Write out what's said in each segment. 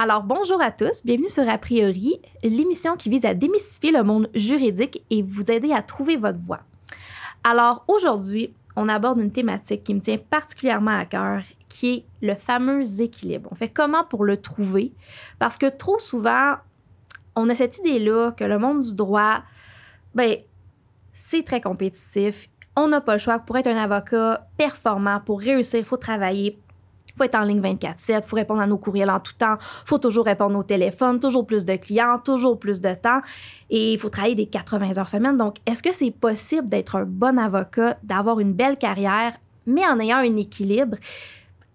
Alors, bonjour à tous, bienvenue sur A priori, l'émission qui vise à démystifier le monde juridique et vous aider à trouver votre voie. Alors, aujourd'hui, on aborde une thématique qui me tient particulièrement à cœur, qui est le fameux équilibre. On fait comment pour le trouver? Parce que trop souvent, on a cette idée-là que le monde du droit, ben, c'est très compétitif. On n'a pas le choix. Pour être un avocat performant, pour réussir, il faut travailler, faut être en ligne 24-7, faut répondre à nos courriels en tout temps, faut toujours répondre au téléphone, toujours plus de clients, toujours plus de temps et il faut travailler des 80 heures semaine. Donc, est-ce que c'est possible d'être un bon avocat, d'avoir une belle carrière, mais en ayant un équilibre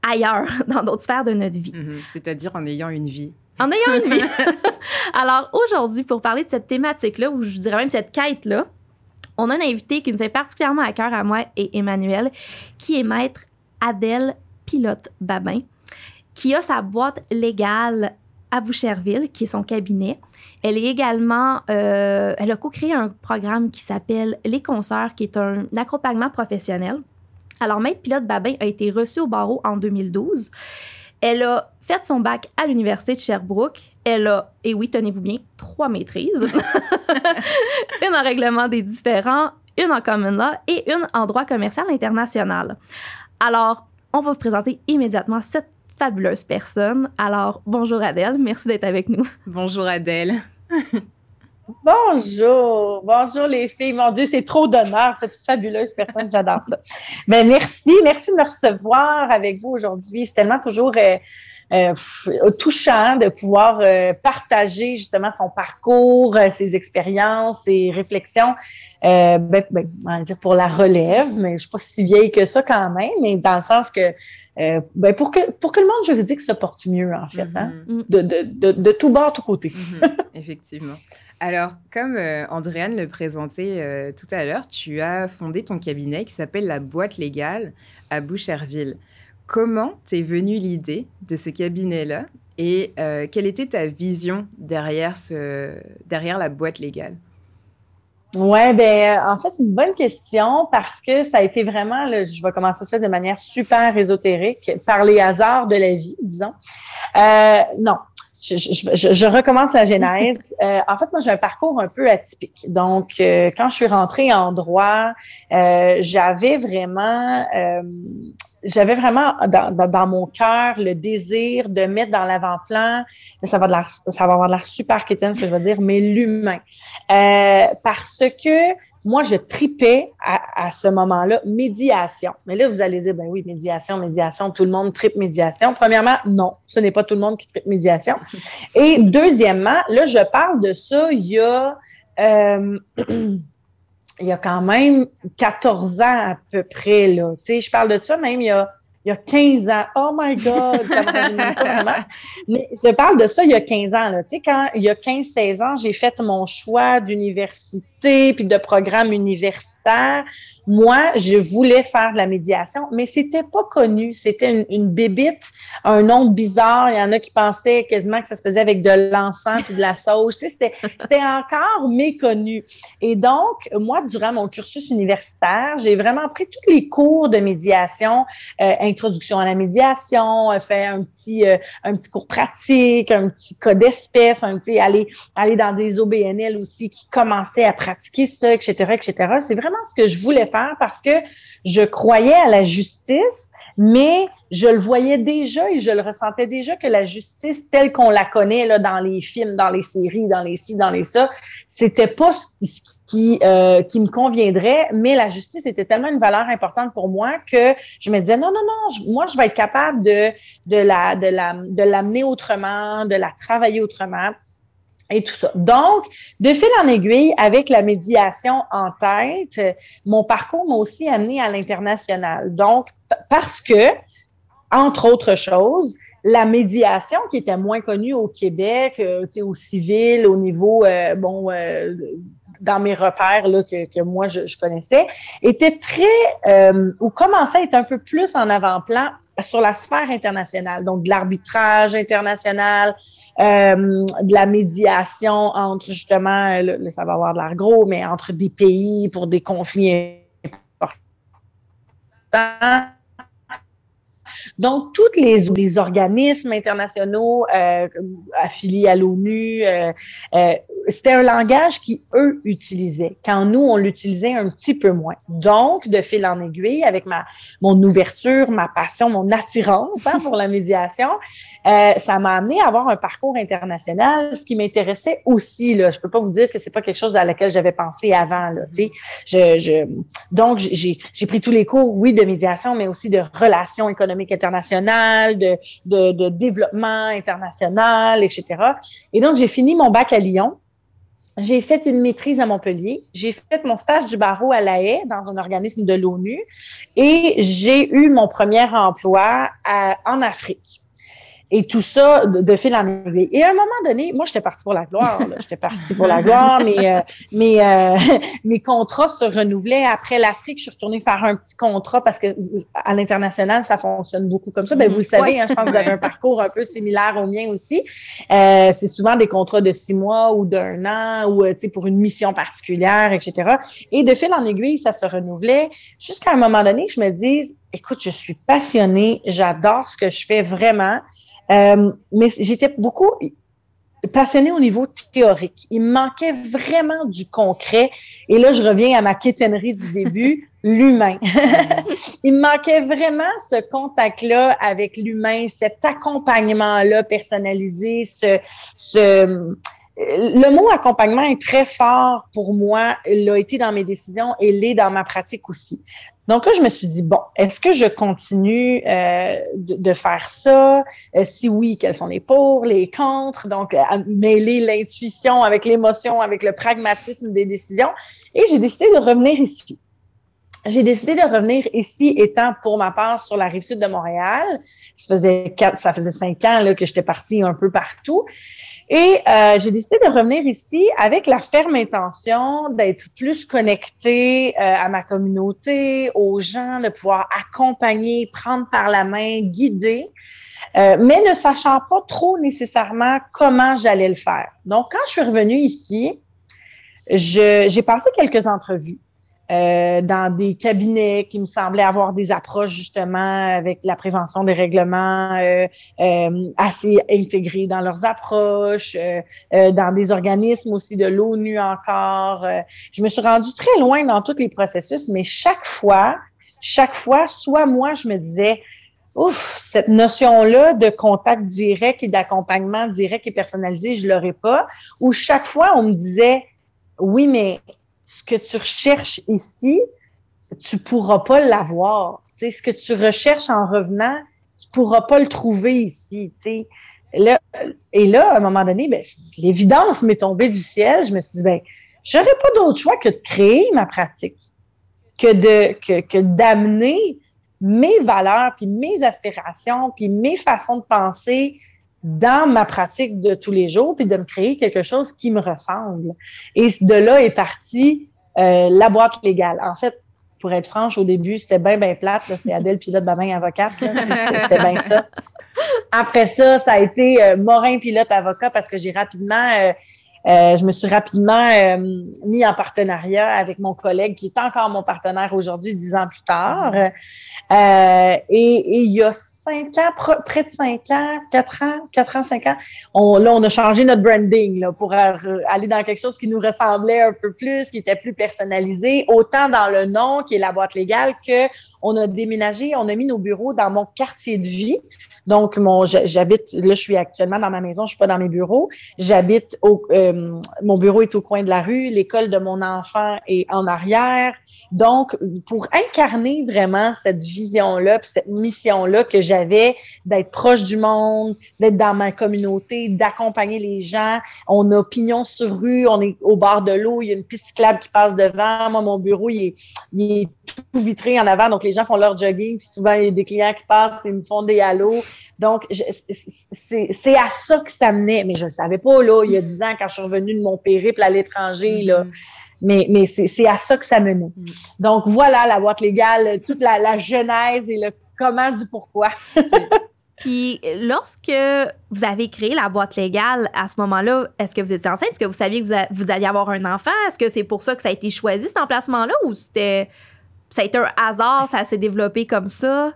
ailleurs, dans d'autres sphères de notre vie? Mhm. C'est-à-dire en ayant une vie. En ayant une vie. Alors, aujourd'hui, pour parler de cette thématique-là, ou je dirais même cette quête-là, on a un invité qui nous est particulièrement à cœur à moi et Emmanuel, qui est maître Adèle Pilote Babin, qui a sa boîte légale à Boucherville, qui est son cabinet. Elle est également, euh, elle a co-créé un programme qui s'appelle Les Concerts, qui est un accompagnement professionnel. Alors, Maître Pilote Babin a été reçue au barreau en 2012. Elle a fait son bac à l'Université de Sherbrooke. Elle a, et oui, tenez-vous bien, trois maîtrises. une en règlement des différents, une en common law et une en droit commercial international. Alors, on va vous présenter immédiatement cette fabuleuse personne. Alors, bonjour Adèle, merci d'être avec nous. Bonjour Adèle. Bonjour, bonjour les filles. Mon Dieu, c'est trop d'honneur, cette fabuleuse personne, j'adore ça. Mais ben, merci, merci de me recevoir avec vous aujourd'hui. C'est tellement toujours euh, euh, touchant de pouvoir euh, partager justement son parcours, ses expériences, ses réflexions. Ben, ben, on va dire pour la relève, mais je suis pas si vieille que ça quand même, mais dans le sens que ben, pour que pour que le monde juridique se porte mieux en fait, hein, mm-hmm. de, de, de, de, tout bord, tout côté. Mm-hmm. Effectivement. Alors, comme Andréane le présentait tout à l'heure, tu as fondé ton cabinet qui s'appelle la Boîte Légale à Boucherville. Comment t'es venue l'idée de ce cabinet-là et euh, quelle était ta vision derrière, la boîte légale? Oui, ben en fait, c'est une bonne question parce que ça a été vraiment, je vais commencer ça de manière super ésotérique, par les hasards de la vie, disons. Euh, non, je, je, je, recommence la genèse. Euh, en fait, moi, j'ai un parcours un peu atypique. Donc, euh, quand je suis rentrée en droit, euh, j'avais vraiment j'avais vraiment dans, dans, mon cœur le désir de mettre dans l'avant-plan, ça va, de ça va avoir l'air super quétaine ce que je veux dire, mais l'humain. Euh, parce que moi, je tripais à, à ce moment-là médiation. Mais là, vous allez dire, ben oui, médiation, médiation, tout le monde tripe médiation. Premièrement, non, ce n'est pas tout le monde qui tripe médiation. Et deuxièmement, là, je parle de ça il y a... Euh, il y a quand même 14 ans à peu près, là. Tu sais, je parle de ça même il y a, il y a 15 ans. Oh my God! Mais je parle de ça il y a 15 ans, là. Tu sais, quand il y a 15-16 ans, j'ai fait mon choix d'université puis de programmes universitaires. Moi, je voulais faire de la médiation, mais c'était pas connu. C'était une, une bébite, un nom bizarre. Il y en a qui pensaient quasiment que ça se faisait avec de l'encens et de la sauge. c'était, c'était encore méconnu. Et donc, moi, durant mon cursus universitaire, j'ai vraiment pris tous les cours de médiation, euh, introduction à la médiation, euh, fait un petit, euh, un petit cours pratique, un petit code d'espèce, un petit aller, aller dans des OBNL aussi qui commençaient à pratiquer pratiquer ça, etc., etc. C'est vraiment ce que je voulais faire parce que je croyais à la justice, mais je le voyais déjà et je le ressentais déjà que la justice telle qu'on la connaît là dans les films, dans les séries, dans les ci, dans les ça, c'était pas ce qui euh, me conviendrait, mais la justice était tellement une valeur importante pour moi que je me disais non non non, moi je vais être capable de de la de la de l'amener autrement, de la travailler autrement et tout ça. Donc, de fil en aiguille, avec la médiation en tête, mon parcours m'a aussi amené à l'international. Donc, parce que, entre autres choses, la médiation qui était moins connue au Québec, euh, au civil, au niveau, euh, bon, euh, dans mes repères là, que, moi je, je, connaissais, était très, ou commençait à être un peu plus en avant-plan sur la sphère internationale, donc de l'arbitrage international, euh, de la médiation entre justement, là, ça va avoir de l'air gros, mais entre des pays pour des conflits importants. Donc, tous les, les organismes internationaux euh, affiliés à l'ONU, euh, euh, c'était un langage qui, eux, utilisaient, quand nous, on l'utilisait un petit peu moins. Donc, de fil en aiguille, avec ma mon ouverture, ma passion, mon attirance hein, pour la médiation, euh, ça m'a amené à avoir un parcours international, ce qui m'intéressait aussi. Là. Je peux pas vous dire que c'est pas quelque chose à laquelle j'avais pensé avant. Là, je, je, donc, j'ai pris tous les cours, oui, de médiation, mais aussi de relations économiques internationales, de, de développement international, etc. Et donc, j'ai fini mon bac à Lyon. J'ai fait une maîtrise à Montpellier. J'ai fait mon stage du barreau à La Haye dans un organisme de l'ONU et j'ai eu mon premier emploi en Afrique. Et tout ça de, fil en aiguille. Et à un moment donné, moi, j'étais partie pour la gloire. J'étais partie pour la gloire, mais euh, mes, euh, mes contrats se renouvelaient. Après l'Afrique, je suis retournée faire un petit contrat parce que à l'international, ça fonctionne beaucoup comme ça. Ben, vous le savez, hein, je pense que vous avez un parcours un peu similaire au mien aussi. Euh, c'est souvent des contrats de six mois ou d'un an ou euh, pour une mission particulière, etc. Et de fil en aiguille, ça se renouvelait jusqu'à un moment donné, je me dis, écoute, je suis passionnée, j'adore ce que je fais vraiment. Euh, mais j'étais beaucoup passionnée au niveau théorique. Il me manquait vraiment du concret. Et là, je reviens à ma quétainerie du début, l'humain. Il me manquait vraiment ce contact-là avec l'humain, cet accompagnement-là personnalisé, ce, ce le mot accompagnement est très fort pour moi. Il a été dans mes décisions et l'est dans ma pratique aussi. Donc là, je me suis dit, bon, est-ce que je continue euh, de, faire ça? Euh, si oui, quels sont les pour, les contre? Donc, mêler l'intuition avec l'émotion, avec le pragmatisme des décisions. Et j'ai décidé de revenir ici. J'ai décidé de revenir ici étant pour ma part sur la rive sud de Montréal. Ça faisait quatre, ça faisait cinq ans là, que j'étais partie un peu partout. Et euh, j'ai décidé de revenir ici avec la ferme intention d'être plus connectée euh, à ma communauté, aux gens, de pouvoir accompagner, prendre par la main, guider, euh, mais ne sachant pas trop nécessairement comment j'allais le faire. Donc, quand je suis revenue ici, j'ai passé quelques entrevues. Euh, dans des cabinets qui me semblaient avoir des approches justement avec la prévention des règlements euh, euh, assez intégrés dans leurs approches, dans des organismes aussi de l'ONU encore. je me suis rendue très loin dans tous les processus, mais chaque fois, chaque fois, soit moi, je me disais, ouf, cette notion-là de contact direct et d'accompagnement direct et personnalisé, je l'aurais pas. Ou chaque fois, on me disait, oui, mais ce que tu recherches ici, tu pourras pas l'avoir. Ce que tu recherches en revenant, tu pourras pas le trouver ici. Et là, à un moment donné, ben, l'évidence m'est tombée du ciel. Je me suis dit, ben, j'aurais pas d'autre choix que de créer ma pratique, que de que, que d'amener mes valeurs, puis mes aspirations, puis mes façons de penser dans ma pratique de tous les jours, puis de me créer quelque chose qui me ressemble. Et de là est partie euh, la boîte légale. En fait, pour être franche, au début, c'était bien, bien plate. C'était Adèle Pilote, Babin, avocate. C'était bien ça. Après ça, ça a été euh, Morin Pilote, avocat, parce que j'ai rapidement... Euh, euh, je me suis rapidement mis en partenariat avec mon collègue qui est encore mon partenaire aujourd'hui, dix ans plus tard. et, et, il y a cinq ans, près de cinq ans, quatre ans, quatre ans, cinq ans, on, là, on a changé notre branding pour aller dans quelque chose qui nous ressemblait un peu plus, qui était plus personnalisé, autant dans le nom, qui est la boîte légale, que on a déménagé, on a mis nos bureaux dans mon quartier de vie. Donc, mon, j'habite, là, je suis actuellement dans ma maison, je suis pas dans mes bureaux. J'habite euh, mon bureau est au coin de la rue, l'école de mon enfant est en arrière. Donc, pour incarner vraiment cette vision-là, cette mission-là que j'avais d'être proche du monde, d'être dans ma communauté, d'accompagner les gens, on a pignon sur rue, on est au bord de l'eau, il y a une piste cyclable qui passe devant. Moi, mon bureau, il est, il est tout vitré en avant, donc les gens font leur jogging, puis souvent, il y a des clients qui passent et me font des halos. Donc, c'est à ça que ça menait. Mais je ne savais pas, là, il y a dix ans, quand je suis revenue de mon périple à l'étranger, là. Mm-hmm. Mais, mais c'est à ça que ça menait. Mm-hmm. Donc, voilà la boîte légale, toute la, la genèse et le comment du pourquoi. Puis, lorsque vous avez créé la boîte légale, à ce moment-là, est-ce que vous étiez enceinte? Est-ce que vous saviez que vous, vous alliez avoir un enfant? Est-ce que c'est pour ça que ça a été choisi, cet emplacement-là? Ou c'était ça a été un hasard, ça s'est développé comme ça?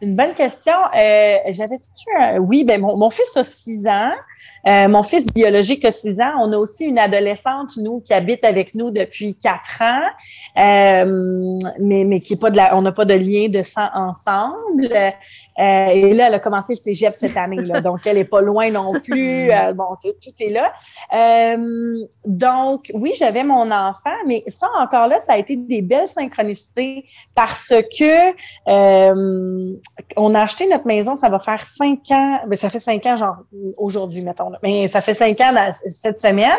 Une bonne question. Euh, J'avais-tu un... Oui, ben mon, mon, fils a six ans. Euh, mon fils biologique a six ans. On a aussi une adolescente, nous, qui habite avec nous depuis quatre ans, euh, mais, mais qui est pas de la... On n'a pas de lien de sang ensemble. Euh, et là, elle a commencé le cégep cette année, là, donc elle est pas loin non plus. Bon, tout, tout, est là. Donc, oui, j'avais mon enfant, mais ça encore là, ça a été des belles synchronicités parce que on a acheté notre maison, ça va faire cinq ans, mais ça fait cinq ans, genre aujourd'hui, mais ça fait cinq ans cette semaine.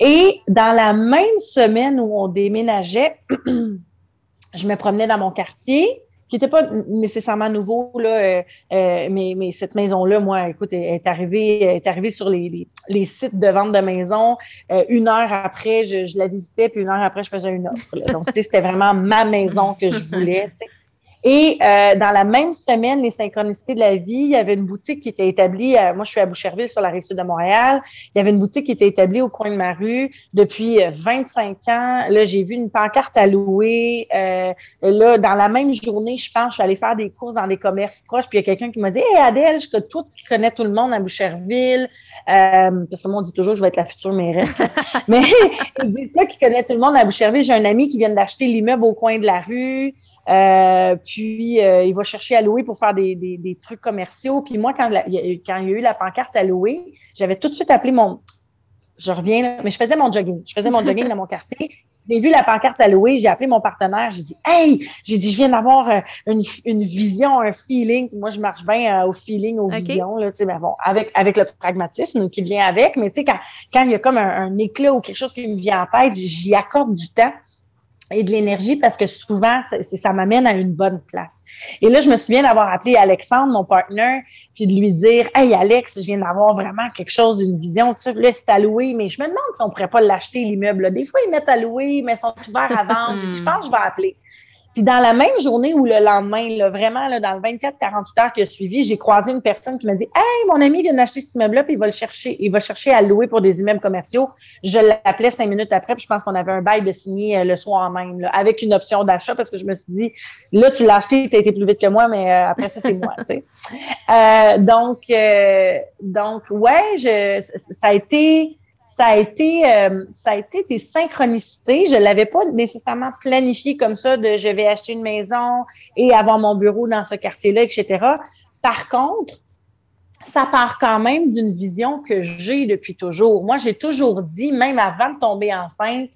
Et dans la même semaine où on déménageait, je me promenais dans mon quartier qui n'était pas nécessairement nouveau, là, euh, euh, mais, mais cette maison-là, moi, écoute, est arrivée, est arrivée sur les, les, sites de vente de maisons. Euh, une heure après, je, la visitais, puis une heure après, je faisais une offre. Donc, tu sais, c'était vraiment ma maison que je voulais. Et euh, dans la même semaine, les synchronicités de la vie, il y avait une boutique qui était établie, moi je suis à Boucherville sur la rive sud de Montréal, il y avait une boutique qui était établie au coin de ma rue depuis 25 euh, ans. Là, j'ai vu une pancarte à louer. Euh, là, dans la même journée, je pense, je suis allée faire des courses dans des commerces proches, puis il y a quelqu'un qui m'a dit Hey Adèle, je tout qui connaît tout le monde à Boucherville. Euh, parce que moi, on dit toujours je vais être la future mairesse. Mais il dit ça qui connaît tout le monde à Boucherville. J'ai un ami qui vient d'acheter l'immeuble au coin de la rue. Euh, puis, euh, il va chercher à louer pour faire des, des, des trucs commerciaux. Puis moi, quand, quand il y a eu la pancarte à louer, j'avais tout de suite appelé mon... Je reviens mais je faisais mon jogging. Je faisais mon jogging dans mon quartier. J'ai vu la pancarte à louer, j'ai appelé mon partenaire, j'ai dit Hey, j'ai dit, je viens d'avoir euh, une, une, vision, un feeling. Moi, je marche bien au feeling, aux visions, là, tu sais, mais bon, avec, avec le pragmatisme qui vient avec, mais tu sais, quand, quand il y a comme un, un, éclat ou quelque chose qui me vient en tête, j'y accorde du temps et de l'énergie parce que souvent, ça, m'amène à une bonne place. Et là, je me souviens d'avoir appelé Alexandre, mon partenaire, puis de lui dire Hey Alex, je viens d'avoir vraiment quelque chose d'une vision. Tu sais, là, c'est à louer, mais je me demande si on pourrait pas l'acheter, l'immeuble. Des fois, ils mettent à louer, mais ils sont ouverts à vendre. je pense que je vais appeler. Puis dans la même journée ou le lendemain, là, vraiment là, dans le 24-48 heures qui a suivi, j'ai croisé une personne qui m'a dit Hey, mon ami vient d'acheter cet immeuble-là, puis il va le chercher. Il va chercher à louer pour des immeubles commerciaux. Je l'appelais cinq minutes après, puis je pense qu'on avait un bail de signer euh, le soir même, là, avec une option d'achat, parce que je me suis dit Là, tu l'as acheté, tu as été plus vite que moi, mais euh, après ça, c'est moi. Euh, donc, donc, ouais, je, ça a été ça a été euh, ça a été des synchronicités. Je l'avais pas nécessairement planifié comme ça de je vais acheter une maison et avoir mon bureau dans ce quartier-là, etc. Par contre, ça part quand même d'une vision que j'ai depuis toujours. Moi, j'ai toujours dit, même avant de tomber enceinte,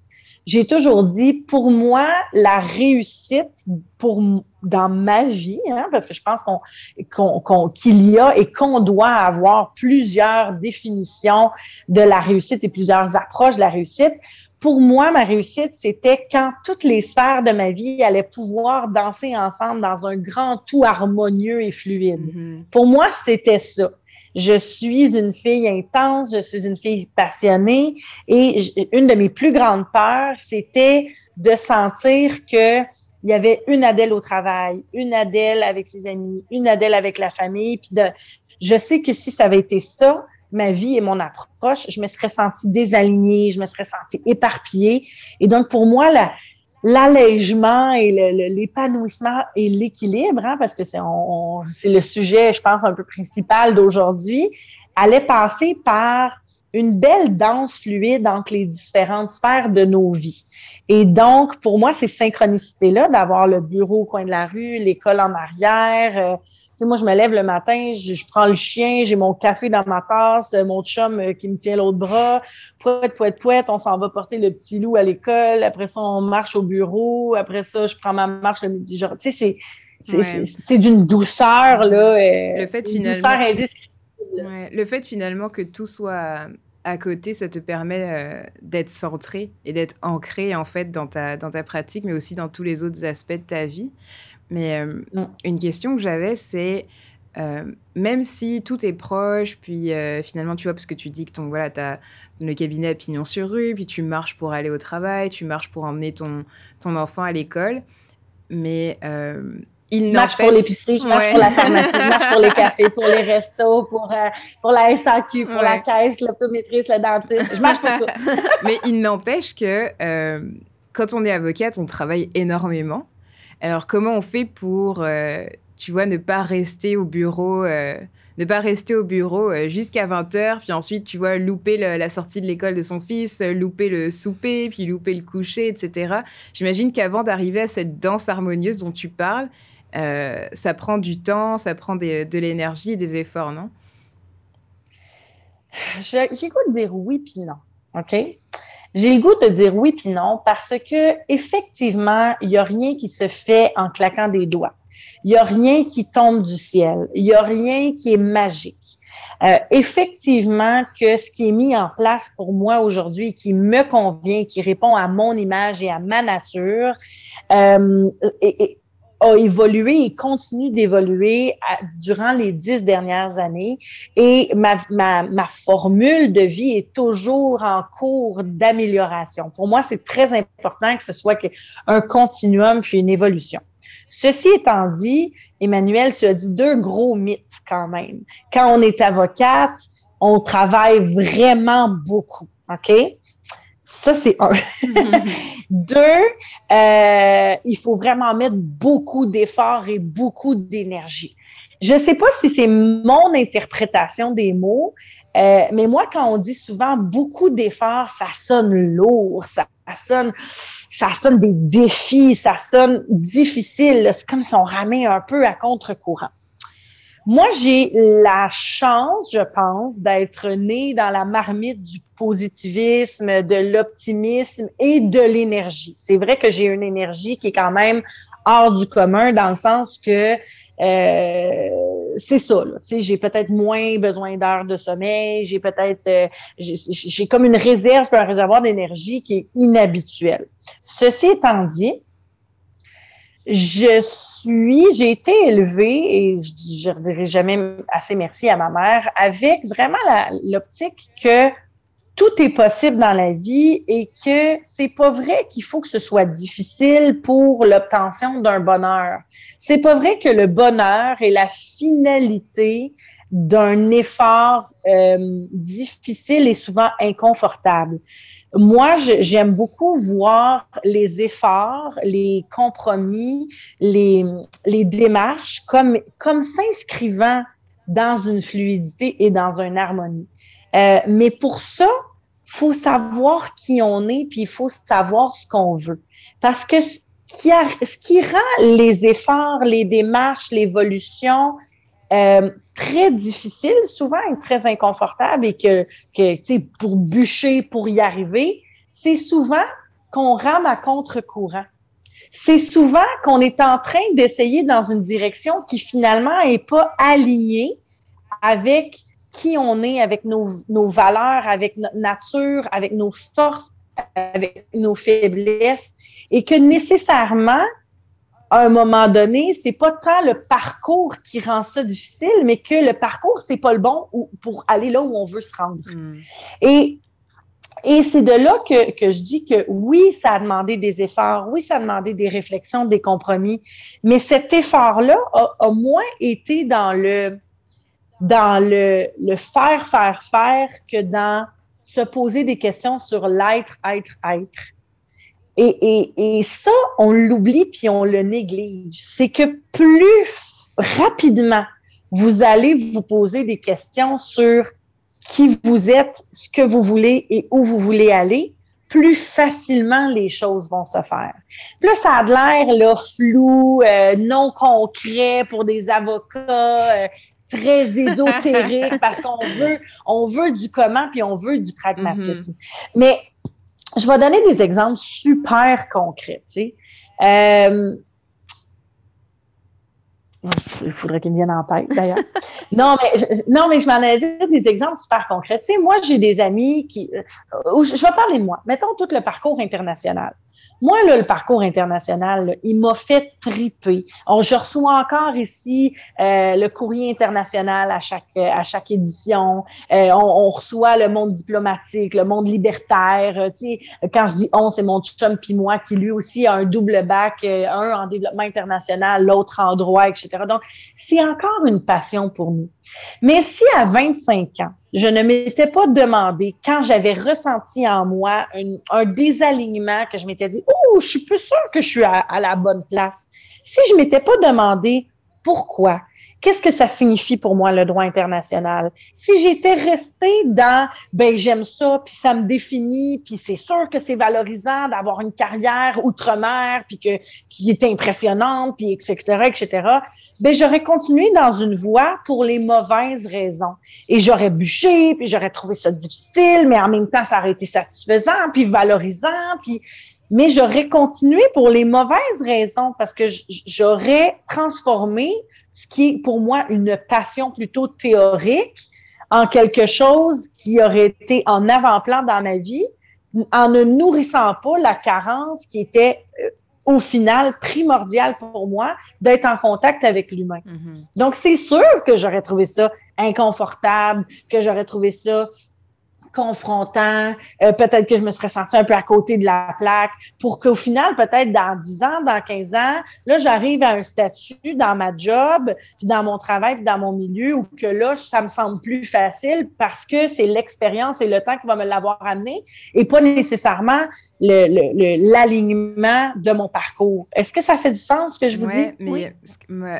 j'ai toujours dit, pour moi, la réussite pour dans ma vie, hein, parce que je pense qu'on qu'il y a et qu'on doit avoir plusieurs définitions de la réussite et plusieurs approches de la réussite. Pour moi, ma réussite, c'était quand toutes les sphères de ma vie allaient pouvoir danser ensemble dans un grand tout harmonieux et fluide. Mm-hmm. Pour moi, c'était ça je suis une fille intense, je suis une fille passionnée et une de mes plus grandes peurs, c'était de sentir que il y avait une Adèle au travail, une Adèle avec ses amis, une Adèle avec la famille. Puis de, je sais que si ça avait été ça, ma vie et mon approche, je me serais sentie désalignée, je me serais sentie éparpillée. Et donc, pour moi, la, l'allègement et l'épanouissement et l'équilibre, hein, parce que c'est le sujet, je pense, un peu principal d'aujourd'hui, allait passer par une belle danse fluide entre les différentes sphères de nos vies. Et donc, pour moi, ces synchronicités-là, d'avoir le bureau au coin de la rue, l'école en arrière, euh, sais, moi, je me lève le matin, je, prends le chien, j'ai mon café dans ma tasse, euh, mon chum euh, qui me tient l'autre bras, pouette, pouette, pouette, on s'en va porter le petit loup à l'école, après ça, on marche au bureau, après ça, je prends ma marche le midi. Genre, tu sais, c'est, c'est, d'une douceur, là, euh, le fait, finalement, douceur indescriptible. le fait, finalement, que tout soit à côté, ça te permet d'être centré et d'être ancré, en fait, dans ta, dans ta pratique, mais aussi dans tous les autres aspects de ta vie. Mais euh, une question que j'avais, c'est euh, même si tout est proche, puis euh, finalement, tu vois, parce que tu dis que ton, voilà, tu as le cabinet à pignon sur rue, puis tu marches pour aller au travail, tu marches pour emmener ton, ton enfant à l'école, mais il je marche pour l'épicerie, je marche pour la pharmacie, je marche pour les cafés, pour les restos, pour, pour la SAQ, pour la caisse, l'optométriste, le dentiste. Je marche pour tout. Mais il n'empêche que quand on est avocate, on travaille énormément. Alors, comment on fait pour euh, tu vois, ne pas rester au bureau ne pas rester au bureau jusqu'à 20h, puis ensuite, tu vois, louper la sortie de l'école de son fils, louper le souper, puis louper le coucher, etc. J'imagine qu'avant d'arriver à cette danse harmonieuse dont tu parles, ça prend du temps, ça prend de l'énergie des efforts, non? De dire oui puis non. OK? J'ai le goût de dire oui puis non parce que effectivement, il n'y a rien qui se fait en claquant des doigts. Il n'y a rien qui tombe du ciel. Il n'y a rien qui est magique. Euh, effectivement, que ce qui est mis en place pour moi aujourd'hui, qui me convient, qui répond à mon image et à ma nature, euh, et, a évolué et continue d'évoluer durant les dix dernières années. Et ma, ma, ma, formule de vie est toujours en cours d'amélioration. Pour moi, c'est très important que ce soit un continuum puis une évolution. Ceci étant dit, Emmanuel, tu as dit deux gros mythes quand même. Quand on est avocate, on travaille vraiment beaucoup. OK? Ça, c'est un. Deux, euh, il faut vraiment mettre beaucoup d'efforts et beaucoup d'énergie. Je ne sais pas si c'est mon interprétation des mots, euh, mais moi, quand on dit souvent beaucoup d'efforts, ça sonne lourd, ça, sonne, ça sonne des défis, ça sonne difficile. C'est comme si on ramait un peu à contre-courant. Moi, j'ai la chance, je pense, d'être née dans la marmite du positivisme, de l'optimisme et de l'énergie. C'est vrai que j'ai une énergie qui est quand même hors du commun dans le sens que euh, c'est ça. J'ai peut-être moins besoin d'heures de sommeil, j'ai peut-être euh, j'ai comme une réserve, un réservoir d'énergie qui est inhabituel. Ceci étant dit, je suis, j'ai été élevée et je, je redirai jamais assez merci à ma mère avec vraiment l'optique que tout est possible dans la vie et que c'est pas vrai qu'il faut que ce soit difficile pour l'obtention d'un bonheur. C'est pas vrai que le bonheur est la finalité d'un effort euh, difficile et souvent inconfortable moi, j'aime beaucoup voir les efforts, les compromis, les, les démarches comme, comme s'inscrivant dans une fluidité et dans une harmonie. Euh, mais pour ça, faut savoir qui on est, puis il faut savoir ce qu'on veut. Parce que ce qui, a, ce qui rend les efforts, les démarches, l'évolution, euh, très difficile souvent et très inconfortable et que, que pour bûcher, pour y arriver, c'est souvent qu'on rame à contre-courant. C'est souvent qu'on est en train d'essayer dans une direction qui finalement est pas alignée avec qui on est, avec nos, nos valeurs, avec notre nature, avec nos forces, avec nos faiblesses, et que nécessairement, à un moment donné, c'est pas tant le parcours qui rend ça difficile, mais que le parcours, c'est pas le bon pour aller là où on veut se rendre. Hmm. Et, et c'est de là que, que je dis que oui, ça a demandé des efforts, oui, ça a demandé des réflexions, des compromis, mais cet effort-là a, a, moins été dans le dans le, le faire, faire, faire que dans se poser des questions sur l'être, être, être. Et, et, et ça, on l'oublie puis on le néglige. C'est que plus rapidement vous allez vous poser des questions sur qui vous êtes, ce que vous voulez et où vous voulez aller, plus facilement les choses vont se faire. Plus ça a de l'air là, flou, euh, non concret pour des avocats, euh, très ésotérique parce qu'on veut, on veut du comment puis on veut du pragmatisme. Mm-hmm. Mais je vais donner des exemples super concrets. Tu sais. Euh, il faudrait qu'ils me viennent en tête, d'ailleurs. non, mais je, non, mais je m'en ai dit des exemples super concrets. Tu sais, moi, j'ai des amis qui. Euh, je vais parler de moi. Mettons tout le parcours international. Moi, là, le parcours international, il m'a fait triper. On, je reçois encore ici euh, le courrier international à chaque, à chaque édition. Euh, on, on, reçoit le monde diplomatique, le monde libertaire. Euh, tu sais, quand je dis on, c'est mon chum puis moi qui lui aussi a un double bac, euh, un en développement international, l'autre en droit, etc. Donc, c'est encore une passion pour nous. Mais si à 25 ans, je ne m'étais pas demandé, quand j'avais ressenti en moi un, désalignement, que je m'étais dit, oh, je suis plus sûre que je suis à, la bonne place. Si je m'étais pas demandé Pourquoi? Qu'est-ce que ça signifie pour moi, le droit international? Si j'étais restée dans, ben, j'aime ça, puis ça me définit, puis c'est sûr que c'est valorisant d'avoir une carrière outre-mer, puis qui est impressionnante, puis etc., ben, j'aurais continué dans une voie pour les mauvaises raisons. Et j'aurais bûché, puis j'aurais trouvé ça difficile, mais en même temps, ça aurait été satisfaisant, puis valorisant, puis mais j'aurais continué pour les mauvaises raisons parce que j'aurais transformé ce qui est pour moi une passion plutôt théorique en quelque chose qui aurait été en avant-plan dans ma vie en ne nourrissant pas la carence qui était euh, au final primordiale pour moi d'être en contact avec l'humain. Mm-hmm. Donc c'est sûr que j'aurais trouvé ça inconfortable, que j'aurais trouvé ça confrontant, euh, peut-être que je me serais sentie un peu à côté de la plaque, pour qu'au final, peut-être dans 10 ans, dans 15 ans, là, j'arrive à un statut dans ma job, puis dans mon travail, puis dans mon milieu, où que là, ça me semble plus facile parce que c'est l'expérience et le temps qui va me l'avoir amené, et pas nécessairement l'alignement le, de mon parcours. Est-ce que ça fait du sens ce que je vous dis? Mais oui.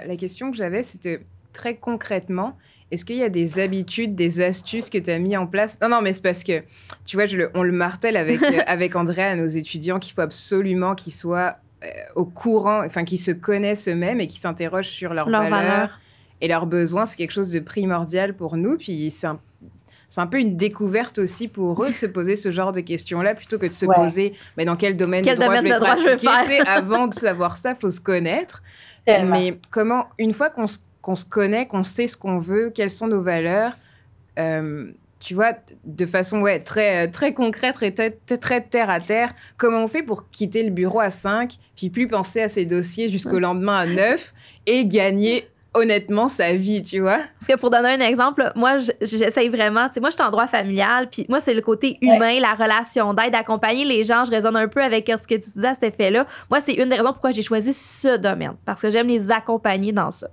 la question que j'avais, c'était très concrètement, est-ce qu'il y a des habitudes, des astuces que tu as mis en place? Non, non, mais c'est parce que, tu vois, je on le martèle avec, euh, avec André à nos étudiants qu'il faut absolument qu'ils soient euh, au courant, enfin, qu'ils se connaissent eux-mêmes et qu'ils s'interrogent sur leurs valeurs, et leurs besoins. C'est quelque chose de primordial pour nous. Puis c'est un, un, peu une découverte aussi pour eux de se poser ce genre de questions-là plutôt que de se poser mais dans quel domaine quel de droit domaine je vais de pratiquer. avant de savoir ça, faut se connaître. Mais comment, une fois qu'on se qu'on se connaît, qu'on sait ce qu'on veut, quelles sont nos valeurs. Euh, tu vois, de façon ouais, très, très concrète, très, très, très terre à terre, comment on fait pour quitter le bureau à 5, puis plus penser à ses dossiers jusqu'au lendemain à 9 et gagner honnêtement sa vie, tu vois? Parce que pour donner un exemple, moi, j'essaye vraiment, tu sais, moi, je suis en droit familial, puis moi, c'est le côté humain, la relation d'aide, d'accompagner les gens. Je résonne un peu avec ce que tu disais à cet effet-là. Moi, c'est une des raisons pourquoi j'ai choisi ce domaine, parce que j'aime les accompagner dans ça.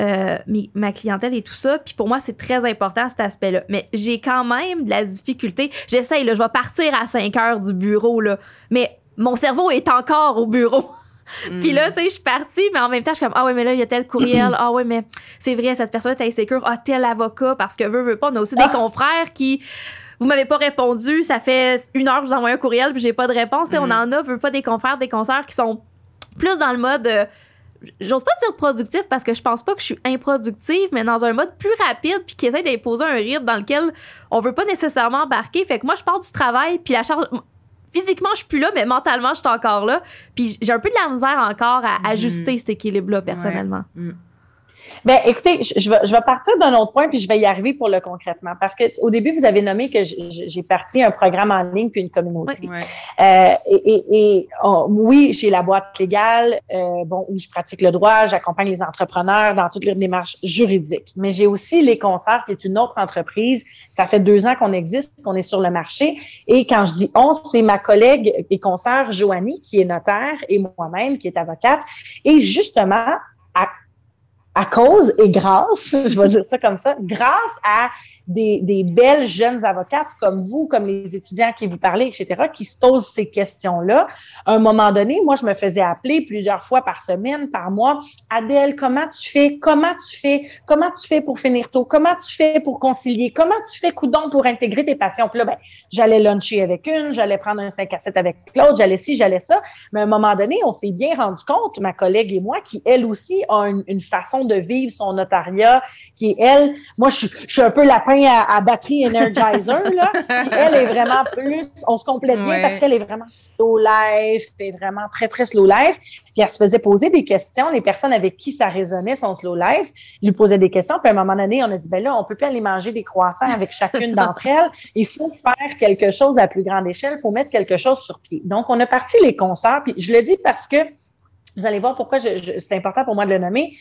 Euh, ma clientèle et tout ça. Puis pour moi, c'est très important cet aspect-là. Mais j'ai quand même de la difficulté. J'essaye, là, je vais partir à 5 heures du bureau, là, mais mon cerveau est encore au bureau. Puis là, mm. tu sais, je suis partie, mais en même temps, je suis comme, ah ouais, mais là, il y a tel courriel. ah ouais, mais c'est vrai, cette personne est insécure. Ah, tel avocat, parce que veut, veut pas. On a aussi des ah. confrères qui vous m'avez pas répondu, ça fait une heure que je vous envoie un courriel puis j'ai pas de réponse. On mm. en a, veut pas des confrères, des concerts qui sont plus dans le mode euh, j'ose pas dire productif parce que je pense pas que je suis improductive, mais dans un mode plus rapide puis qui essaie d'imposer un rythme dans lequel on veut pas nécessairement embarquer. Fait que moi, je pars du travail puis la charge. Physiquement, je suis plus là, mais mentalement, je suis encore là. Puis j'ai un peu de la misère encore à mm-hmm. ajuster cet équilibre-là, personnellement. Mm. Ben, écoutez, je, vais, je vais partir d'un autre point, puis je vais y arriver pour le concrètement. Parce que au début, vous avez nommé que j'ai parti un programme en ligne puis une communauté. Euh, et, et, oui, j'ai la boîte légale, euh, bon, où je pratique le droit, j'accompagne les entrepreneurs dans toutes les démarches juridiques. Mais j'ai aussi les concerts, qui est une autre entreprise. Ça fait deux ans qu'on existe, qu'on est sur le marché. Et quand je dis on, c'est ma collègue et consoeur Joanie, qui est notaire, et moi-même, qui est avocate. Et justement, à à cause et grâce, je vais dire ça comme ça, grâce à des, des, belles jeunes avocates comme vous, comme les étudiants qui vous parlez, etc., qui se posent ces questions-là. À un moment donné, moi, je me faisais appeler plusieurs fois par semaine, par mois. Adèle, comment tu fais? Comment tu fais? Comment tu fais pour finir tôt? Comment tu fais pour concilier? Comment tu fais, coudon, pour intégrer tes passions? Puis là, ben, j'allais luncher avec une, j'allais prendre un 5 à 7 avec l'autre, j'allais ci, j'allais ça. Mais à un moment donné, on s'est bien rendu compte, ma collègue et moi, qui, elle aussi, a une, une façon de vivre son notariat, qui est, elle, moi, je, je suis un peu lapin à, batterie Energizer, là. elle est vraiment plus, on se complète bien parce qu'elle est vraiment slow life, est vraiment très, très slow life. Puis elle se faisait poser des questions. Les personnes avec qui ça résonnait son slow life lui posaient des questions. Puis à un moment donné, on a dit, ben là, on peut plus aller manger des croissants avec chacune d'entre elles. Il faut faire quelque chose à plus grande échelle. Il faut mettre quelque chose sur pied. Donc, on a parti les concerts. Puis je le dis parce que vous allez voir pourquoi c'est important pour moi de le nommer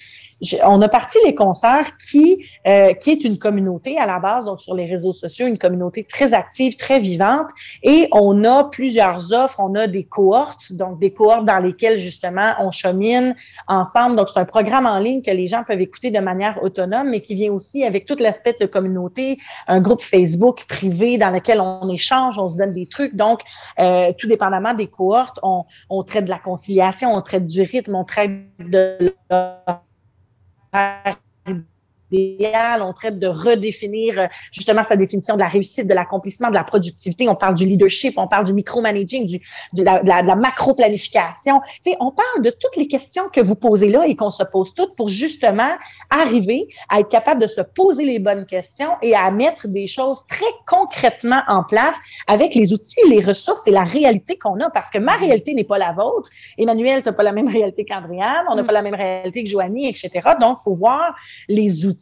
on a parti les concerts qui, euh, qui est une communauté à la base, donc sur les réseaux sociaux, une communauté très active, très vivante. Et on a plusieurs offres. On a des cohortes, donc des cohortes dans lesquelles justement on chemine ensemble. Donc c'est un programme en ligne que les gens peuvent écouter de manière autonome, mais qui vient aussi avec tout l'aspect de communauté, un groupe Facebook privé dans lequel on échange, on se donne des trucs. Donc euh, tout dépendamment des cohortes, on, on traite de la conciliation, on traite du rythme, on traite de 嗨 on traite de redéfinir euh, justement sa définition de la réussite, de l'accomplissement, de la productivité. On parle du leadership, on parle du micromanaging, du, de la, de la, macro-planification. Tu sais, on parle de toutes les questions que vous posez là et qu'on se pose toutes pour justement arriver à être capable de se poser les bonnes questions et à mettre des choses très concrètement en place avec les outils, les ressources et la réalité qu'on a parce que ma réalité n'est pas la vôtre. Emmanuel, tu n'as pas la même réalité qu'Andréane, on n'a mm. pas la même réalité que Joanie, etc. Donc, il faut voir les outils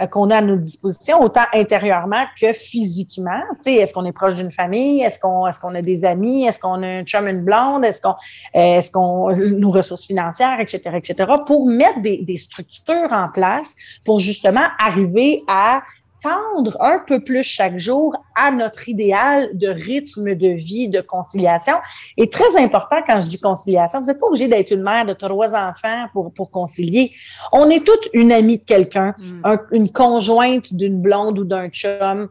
euh, qu'on a à nos dispositions, autant intérieurement que physiquement. Est-ce qu'on est proche d'une famille? Est-ce qu'on est-ce qu'on a des amis? Est-ce qu'on a un chum, une blonde? Est-ce qu'on euh, est-ce qu'on nos ressources financières, etc., etc., pour mettre des, des structures en place pour justement arriver à tendre un peu plus chaque jour à notre idéal de rythme de vie, de conciliation. Et très important quand je dis conciliation, vous n'êtes pas obligé d'être une mère de trois enfants pour, pour concilier. On est toute une amie de quelqu'un, mm. une conjointe d'une blonde ou d'un chum,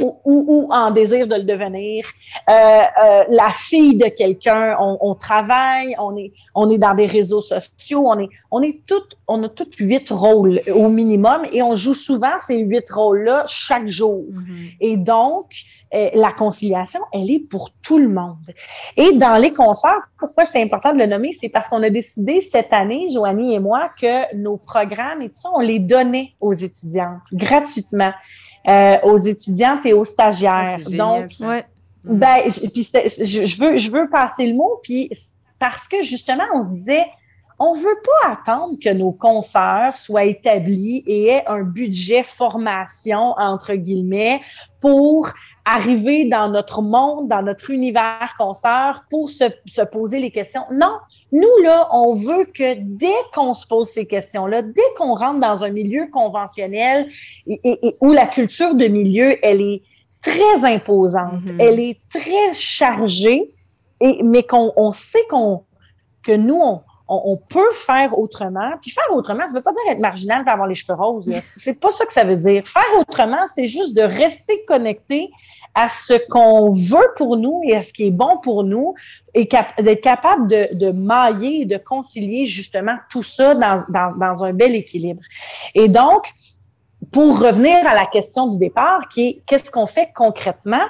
ou, ou, en désir de le devenir, euh, euh, la fille de quelqu'un, on, on, travaille, on est, on est dans des réseaux sociaux, on est, on est toutes, on a toutes huit rôles au minimum et on joue souvent ces huit rôles-là chaque jour. Mm-hmm. Et donc, euh, la conciliation, elle est pour tout le monde. Et dans les concerts, pourquoi c'est important de le nommer, c'est parce qu'on a décidé cette année, Joanie et moi, que nos programmes et tout ça, on les donnait aux étudiantes gratuitement. Euh, aux étudiantes et aux stagiaires. Ah, Donc, ben, puis je, veux, je veux passer le mot, puis parce que justement, on se disait, on veut pas attendre que nos concerts soient établis et aient un budget formation, entre guillemets, pour arriver dans notre monde, dans notre univers concert pour se, se, poser les questions. Non, nous, là, on veut que dès qu'on se pose ces questions-là, dès qu'on rentre dans un milieu conventionnel et, et, où la culture de milieu, elle est très imposante, mm-hmm. elle est très chargée, et, mais qu'on on sait qu'on que nous, on, on, peut faire autrement. Puis faire autrement, ça veut pas dire être marginal et avoir les cheveux roses. C'est pas ça que ça veut dire. Faire autrement, c'est juste de rester connecté à ce qu'on veut pour nous et à ce qui est bon pour nous et d'être capable de, de, mailler et de concilier justement tout ça dans, dans, dans un bel équilibre. Et donc, pour revenir à la question du départ, qui est qu'est-ce qu'on fait concrètement?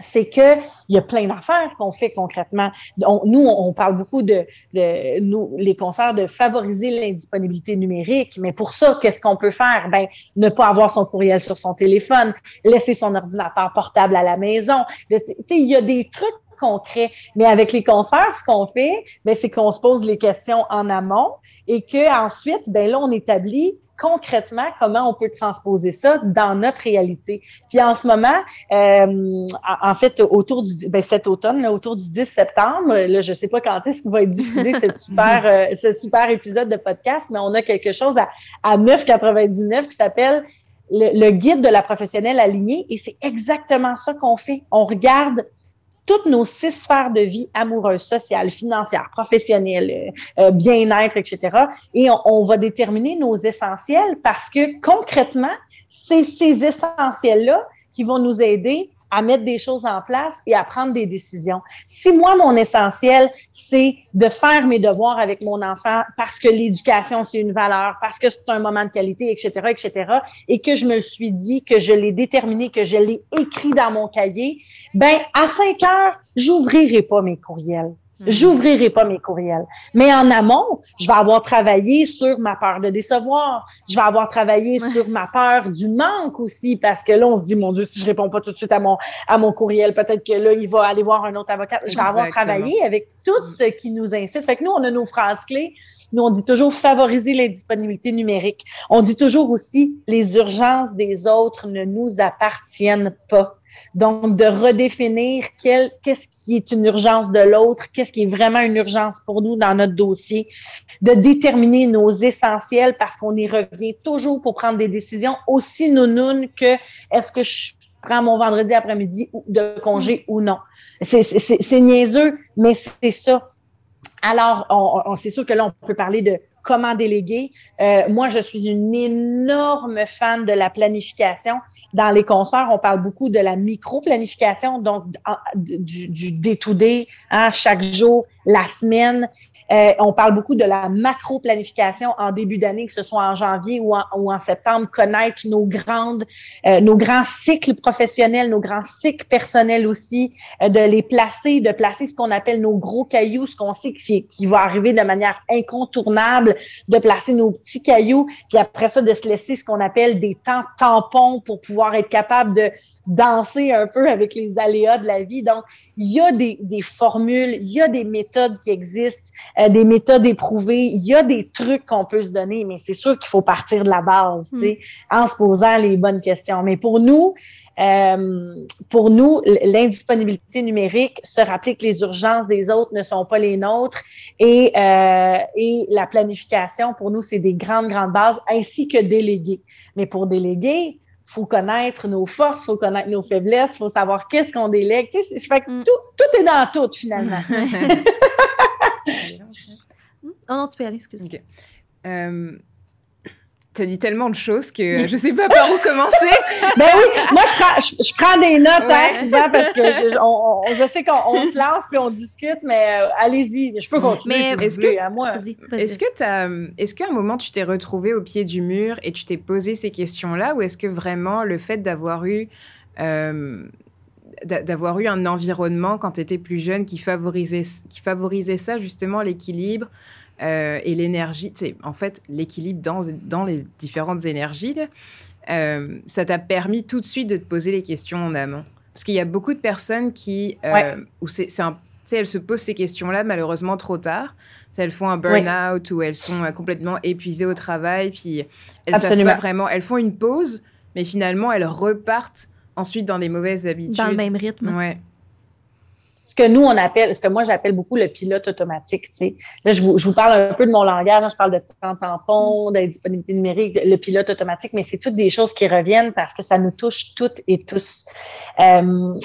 C'est que il y a plein d'affaires qu'on fait concrètement. nous, on parle beaucoup de, de, nous, les concerts, de favoriser l'indisponibilité numérique, mais pour ça, qu'est-ce qu'on peut faire? Ben, ne pas avoir son courriel sur son téléphone, laisser son ordinateur portable à la maison. Il y a des trucs concrets. Mais avec les concerts, ce qu'on fait, ben, c'est qu'on se pose les questions en amont et que ensuite, ben là, on établit concrètement comment on peut transposer ça dans notre réalité. Puis en ce moment, euh, en fait, autour du ben, cet automne, là, autour du 10 septembre, là, je sais pas quand est-ce qu'il va être diffusé cette super, euh, ce super épisode de podcast, mais on a quelque chose à, à 9,99 qui s'appelle le, le, guide de la professionnelle alignée et c'est exactement ça qu'on fait. On regarde toutes nos six sphères de vie amoureuses, sociales, financières, professionnelles, euh, euh, bien-être, etc. Et on, va déterminer nos essentiels parce que concrètement, c'est ces essentiels-là qui vont nous aider à mettre des choses en place et à prendre des décisions. Si moi, mon essentiel, c'est de faire mes devoirs avec mon enfant parce que l'éducation, c'est une valeur, parce que c'est un moment de qualité, etc., etc., et que je me suis dit, que je l'ai déterminé, que je l'ai écrit dans mon cahier, ben, à 5 heures, j'ouvrirai pas mes courriels. Mhm. J'ouvrirai pas mes courriels. Mais en amont, je vais avoir travaillé sur ma peur de décevoir. Je vais avoir travaillé sur ma peur du manque aussi, parce que là, on se dit, mon Dieu, si je réponds pas tout de suite à mon, à mon courriel, peut-être que là, il va aller voir un autre avocat. Je vais avoir travaillé avec tout ce qui nous incite. Fait que nous, on a nos phrases clés. Nous, on dit toujours favoriser les disponibilités numériques. On dit toujours aussi les urgences des autres ne nous appartiennent pas. Donc, de redéfinir qu'est-ce qui est une urgence de l'autre, qu'est-ce qui est vraiment une urgence pour nous dans notre dossier, de déterminer nos essentiels parce qu'on y revient toujours pour prendre des décisions aussi nounounes que est-ce que je prends mon vendredi après-midi de congé ou non. C'est niaiseux, mais c'est ça. Alors, on, c'est sûr que là, on peut parler de comment déléguer. Euh, moi, je suis une énorme fan de la planification. Dans les concerts, on parle beaucoup de la micro-planification, donc du, du day-to-day, hein, chaque jour, la semaine. Euh, on parle beaucoup de la macro-planification en début d'année, que ce soit en janvier ou en, septembre, connaître nos grandes, euh, nos grands cycles professionnels, nos grands cycles personnels aussi, euh, de les placer, de placer ce qu'on appelle nos gros cailloux, ce qu'on sait qui, qui va arriver de manière incontournable, de placer nos petits cailloux, puis après ça, de se laisser ce qu'on appelle des temps tampons pour pouvoir être capable de danser un peu avec les aléas de la vie. Donc, il y a des, des formules, il y a des méthodes qui existent, euh, des méthodes éprouvées, il y a des trucs qu'on peut se donner, mais c'est sûr qu'il faut partir de la base, mm. en se posant les bonnes questions. Mais pour nous, euh, pour nous, l'indisponibilité numérique, se rappeler que les urgences des autres ne sont pas les nôtres et, euh, et la planification, pour nous, c'est des grandes, grandes bases, ainsi que déléguer. Mais pour déléguer, faut connaître nos forces, faut connaître nos faiblesses, faut savoir qu'est-ce qu'on délègue. Tu sais, fait que mm. tout, tout est dans tout, finalement. oh non, tu peux aller, excuse-moi. Euh, tu as dit tellement de choses que je sais pas par où commencer. ben oui, moi je prends, je, prends des notes hein, souvent parce que je, je sais qu'on se lance puis on discute, mais euh, allez-y, je peux continuer. Mais est-ce que, à moi. Est-ce que est-ce qu'à un moment tu t'es retrouvé au pied du mur et tu t'es posé ces questions-là, ou est-ce que vraiment le fait d'avoir eu euh, d'avoir eu un environnement quand tu étais plus jeune qui favorisait, qui favorisait ça, justement, l'équilibre, euh, et l'énergie, c'est en fait l'équilibre dans, dans les différentes énergies, euh, ça t'a permis tout de suite de te poser les questions en amont. Parce qu'il y a beaucoup de personnes qui, euh, où c'est, elles se posent ces questions-là malheureusement trop tard. Elles font un burn-out ou elles sont complètement épuisées au travail, puis elles savent pas vraiment. Elles font une pause, mais finalement elles repartent ensuite dans des mauvaises habitudes. Dans le même rythme. Ouais ce que nous, on appelle, ce que moi, j'appelle beaucoup le pilote automatique. Tu sais. Là, je vous, je vous parle un peu de mon langage. Hein. je parle de temps tampon, d'indisponibilité numérique, le pilote automatique, mais c'est toutes des choses qui reviennent parce que ça nous touche toutes et tous. Euh,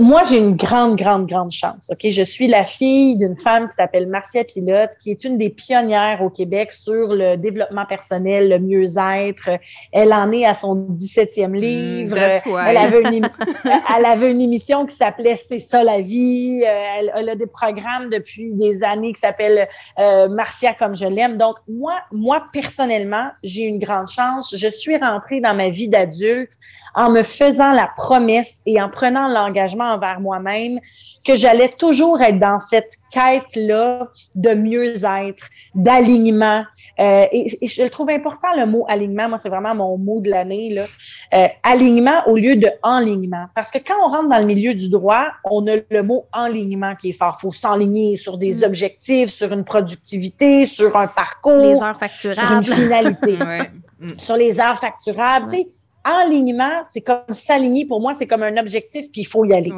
moi, j'ai une grande, grande, grande chance. Ok, je suis la fille d'une femme qui s'appelle Marcia Pilote, qui est une des pionnières au Québec sur le développement personnel, le mieux-être. Elle en est à son 17e mm, livre. elle, avait une elle avait une émission qui s'appelait C'est ça la vie. Euh, elle, elle, a des programmes depuis des années qui s'appellent euh, Marcia comme je l'aime. Donc moi, moi personnellement, j'ai une grande chance. Je suis rentrée dans ma vie d'adulte en me faisant la promesse et en prenant l'engagement envers moi-même que j'allais toujours être dans cette quête-là de mieux-être, d'alignement. Euh, et, je trouve important le mot alignement. Moi, c'est vraiment mon mot de l'année. Là. Euh, alignement au lieu de enlignement. Parce que quand on rentre dans le milieu du droit, on a le mot enlignement qui est fort. Il faut s'enligner sur des mm. objectifs, sur une productivité, sur un parcours, les heures facturables. sur une finalité, mm. sur les heures facturables. Tu sais, Alignement, c'est comme s'aligner. Pour moi, c'est comme un objectif, puis il faut y aller.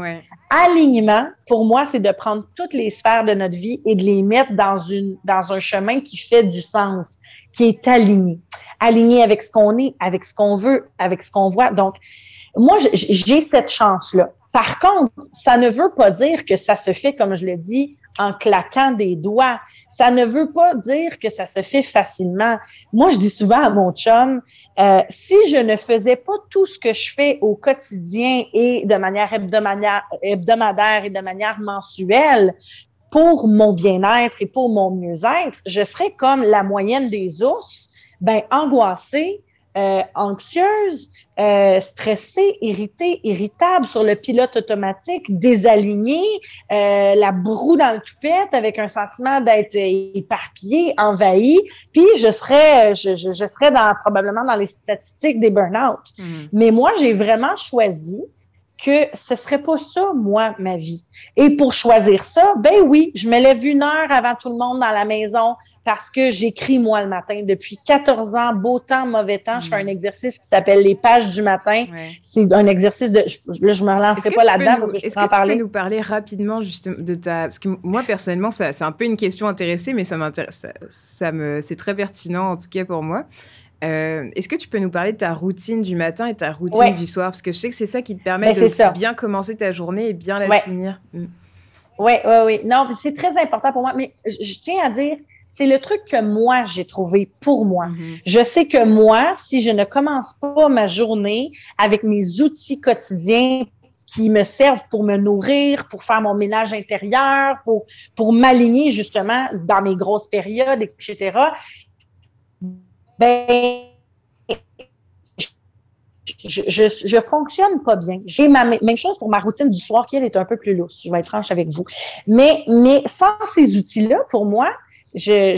Alignement, pour moi, c'est de prendre toutes les sphères de notre vie et de les mettre dans une dans un chemin qui fait du sens, qui est aligné, aligné avec ce qu'on est, avec ce qu'on veut, avec ce qu'on voit. Donc, moi, j'ai cette chance-là. Par contre, ça ne veut pas dire que ça se fait, comme je le dis, en claquant des doigts. Ça ne veut pas dire que ça se fait facilement. Moi, je dis souvent à mon chum, euh, si je ne faisais pas tout ce que je fais au quotidien et de manière hebdomadaire, et de manière mensuelle pour mon bien-être et pour mon mieux-être, je serais comme la moyenne des ours, ben angoissée, euh, anxieuse, euh, stressée, irritée, irritable sur le pilote automatique, désalignée, euh, la broue dans le toupette avec un sentiment d'être éparpillé, envahi, puis je serais, je, je, je, serais dans, probablement dans les statistiques des burn-out. Mm. Mais moi, j'ai vraiment choisi que ce serait pas ça, moi, ma vie. Et pour choisir ça, ben oui, je me lève une heure avant tout le monde dans la maison parce que j'écris moi le matin. Depuis 14 ans, beau temps, mauvais temps, je fais un mm. exercice qui s'appelle les pages du matin. C'est un exercice de, je, là, je me relancerai pas là-dedans parce que je peux en parler. Est-ce que tu peux nous parler rapidement justement de ta, parce que moi personnellement, c'est un peu une question intéressée, mais ça m'intéresse, ça me, c'est très pertinent en tout cas pour moi. Euh, est-ce que tu peux nous parler de ta routine du matin et ta routine du soir? Parce que je sais que c'est ça qui te permet ben, de bien commencer ta journée et bien la finir. Oui, oui, oui. Non, c'est très important pour moi. Mais je, tiens à dire, c'est le truc que moi, j'ai trouvé pour moi. Mm-hmm. Je sais que moi, si je ne commence pas ma journée avec mes outils quotidiens qui me servent pour me nourrir, pour faire mon ménage intérieur, pour, pour m'aligner justement dans mes grosses périodes, etc. Ben, je, je, je, fonctionne pas bien. J'ai ma même chose pour ma routine du soir qui elle est un peu plus lousse. Je vais être franche avec vous. Mais mais sans ces outils-là, pour moi, je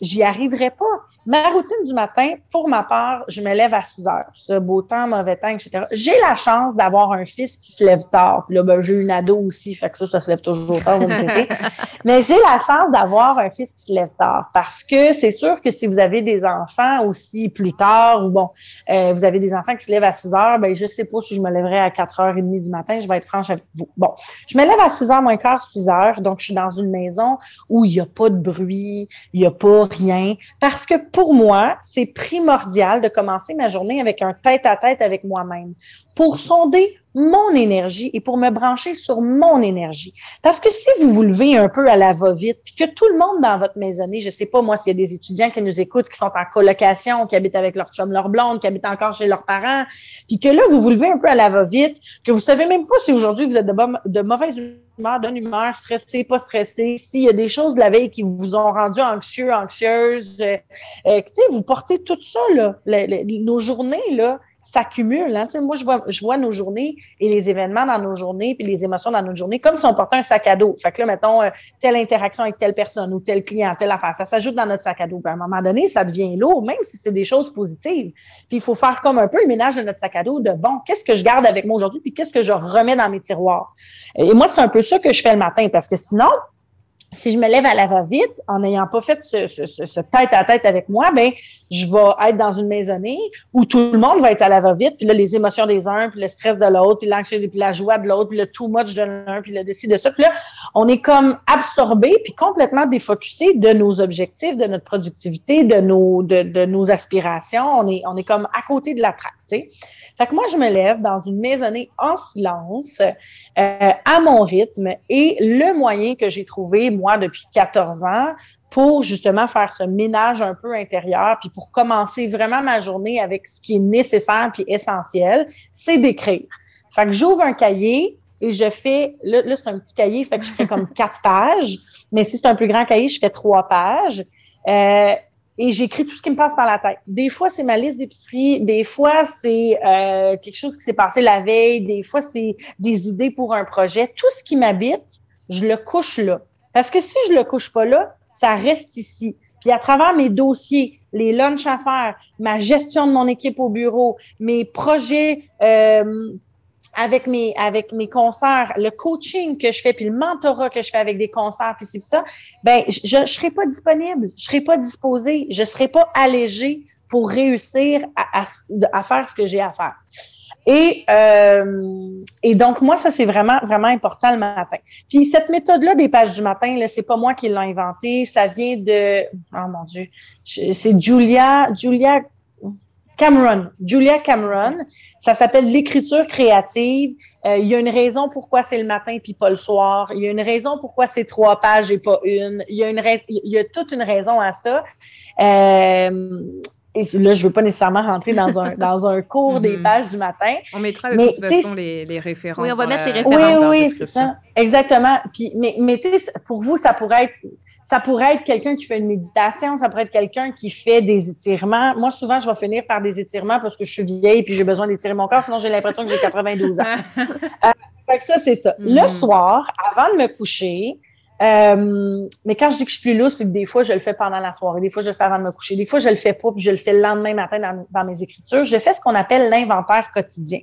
j'y arriverais pas. Ma routine du matin, pour ma part, je me lève à 6 heures. Ce beau temps, mauvais temps, etc. J'ai la chance d'avoir un fils qui se lève tard. Puis là, ben, j'ai une ado aussi, fait que ça, ça se lève toujours tard, vous me Mais j'ai la chance d'avoir un fils qui se lève tard parce que c'est sûr que si vous avez des enfants aussi plus tard ou bon, euh, vous avez des enfants qui se lèvent à 6 heures, ben je sais pas si je me lèverai à 4h30 du matin, je vais être franche avec vous. Bon, je me lève à 6 h moins quart, 6 heures, donc je suis dans une maison où il n'y a pas de bruit, il n'y a pas rien parce que pour moi, c'est primordial de commencer ma journée avec un tête-à-tête avec moi-même pour sonder mon énergie et pour me brancher sur mon énergie. Parce que si vous vous levez un peu à la va-vite, puis que tout le monde dans votre maisonnée, je sais pas moi s'il y a des étudiants qui nous écoutent, qui sont en colocation, qui habitent avec leur chum, leur blonde, qui habitent encore chez leurs parents, puis que là, vous vous levez un peu à la va-vite, que vous savez même pas si aujourd'hui vous êtes de, de mauvaise d'une humeur, stressé, pas stressé, s'il y a des choses de la veille qui vous ont rendu anxieux, anxieuse, euh, euh, vous portez tout ça, là, nos journées, là, s'accumulent. Hein? Moi, je vois, je vois nos journées et les événements dans nos journées, puis les émotions dans nos journées, comme si on portait un sac à dos. Fait que là, mettons, euh, telle interaction avec telle personne ou tel client, telle affaire, ça s'ajoute dans notre sac à dos. à un moment donné, ça devient lourd, même si c'est des choses positives. Puis il faut faire comme un peu le ménage de notre sac à dos de, bon, qu'est-ce que je garde avec moi aujourd'hui, puis qu'est-ce que je remets dans mes tiroirs? Et moi, c'est un peu ça que je fais le matin, parce que sinon, si je me lève à la va-vite en n'ayant pas fait ce, ce, tête à tête avec moi, ben je vais être dans une maisonnée où tout le monde va être à la va-vite, puis là les émotions des uns, puis le stress de l'autre, puis l'anxiété, puis la joie de l'autre, puis le too much de l'un, puis le décide de ça, puis là on est comme absorbé puis complètement défocusé de nos objectifs, de notre productivité, de nos de, de nos aspirations, on est on est comme à côté de la traque, tu sais. Fait que moi, je me lève dans une maisonnée en silence, euh, à mon rythme, et le moyen que j'ai trouvé, moi, depuis 14 ans, pour justement faire ce ménage un peu intérieur, puis pour commencer vraiment ma journée avec ce qui est nécessaire puis essentiel, c'est d'écrire. Fait que j'ouvre un cahier et je fais, là, là c'est un petit cahier, fait que je fais comme quatre pages, mais si c'est un plus grand cahier, je fais trois pages. Euh, et j'écris tout ce qui me passe par la tête. Des fois, c'est ma liste d'épicerie, des fois, c'est euh, quelque chose qui s'est passé la veille, des fois, c'est des idées pour un projet. Tout ce qui m'habite, je le couche là. Parce que si je le couche pas là, ça reste ici. Puis à travers mes dossiers, les lunchs à faire, ma gestion de mon équipe au bureau, mes projets euh, avec mes avec mes concerts, le coaching que je fais, puis le mentorat que je fais avec des concerts, puis c'est ça, ben je ne serai pas disponible, je serai pas disposée, je serai pas allégée pour réussir à, à, faire ce que j'ai à faire. Et, euh, et donc, moi, ça, c'est vraiment, vraiment important le matin. Puis cette méthode-là des pages du matin, là, c'est pas moi qui l'ai inventée. Ça vient de, oh mon Dieu, c'est Julia, Julia Cameron, Julia Cameron. Ça s'appelle l'écriture créative. Euh, il y a une raison pourquoi c'est le matin puis pas le soir. Il y a une raison pourquoi c'est trois pages et pas une. Il y a une il y a toute une raison à ça. Euh, et là, je veux pas nécessairement rentrer dans un, dans un cours des mm-hmm. pages du matin. On mettra de toute façon les, les, références. Oui, on va mettre les références. Oui, oui, c'est ça. Exactement. Puis, mais, mais tu sais, pour vous, ça pourrait être ça pourrait être quelqu'un qui fait une méditation, ça pourrait être quelqu'un qui fait des étirements. Moi, souvent, je vais finir par des étirements parce que je suis vieille puis j'ai besoin d'étirer mon corps, sinon j'ai l'impression que j'ai 92 ans. euh, fait ça, c'est ça. Le mm-hmm. soir, avant de me coucher, euh, mais quand je dis que je suis plus lousse, c'est que des fois, je le fais pendant la soirée, des fois, je le fais avant de me coucher, des fois, je le fais pas, puis je le fais le lendemain matin dans, mes écritures. Je fais ce qu'on appelle l'inventaire quotidien.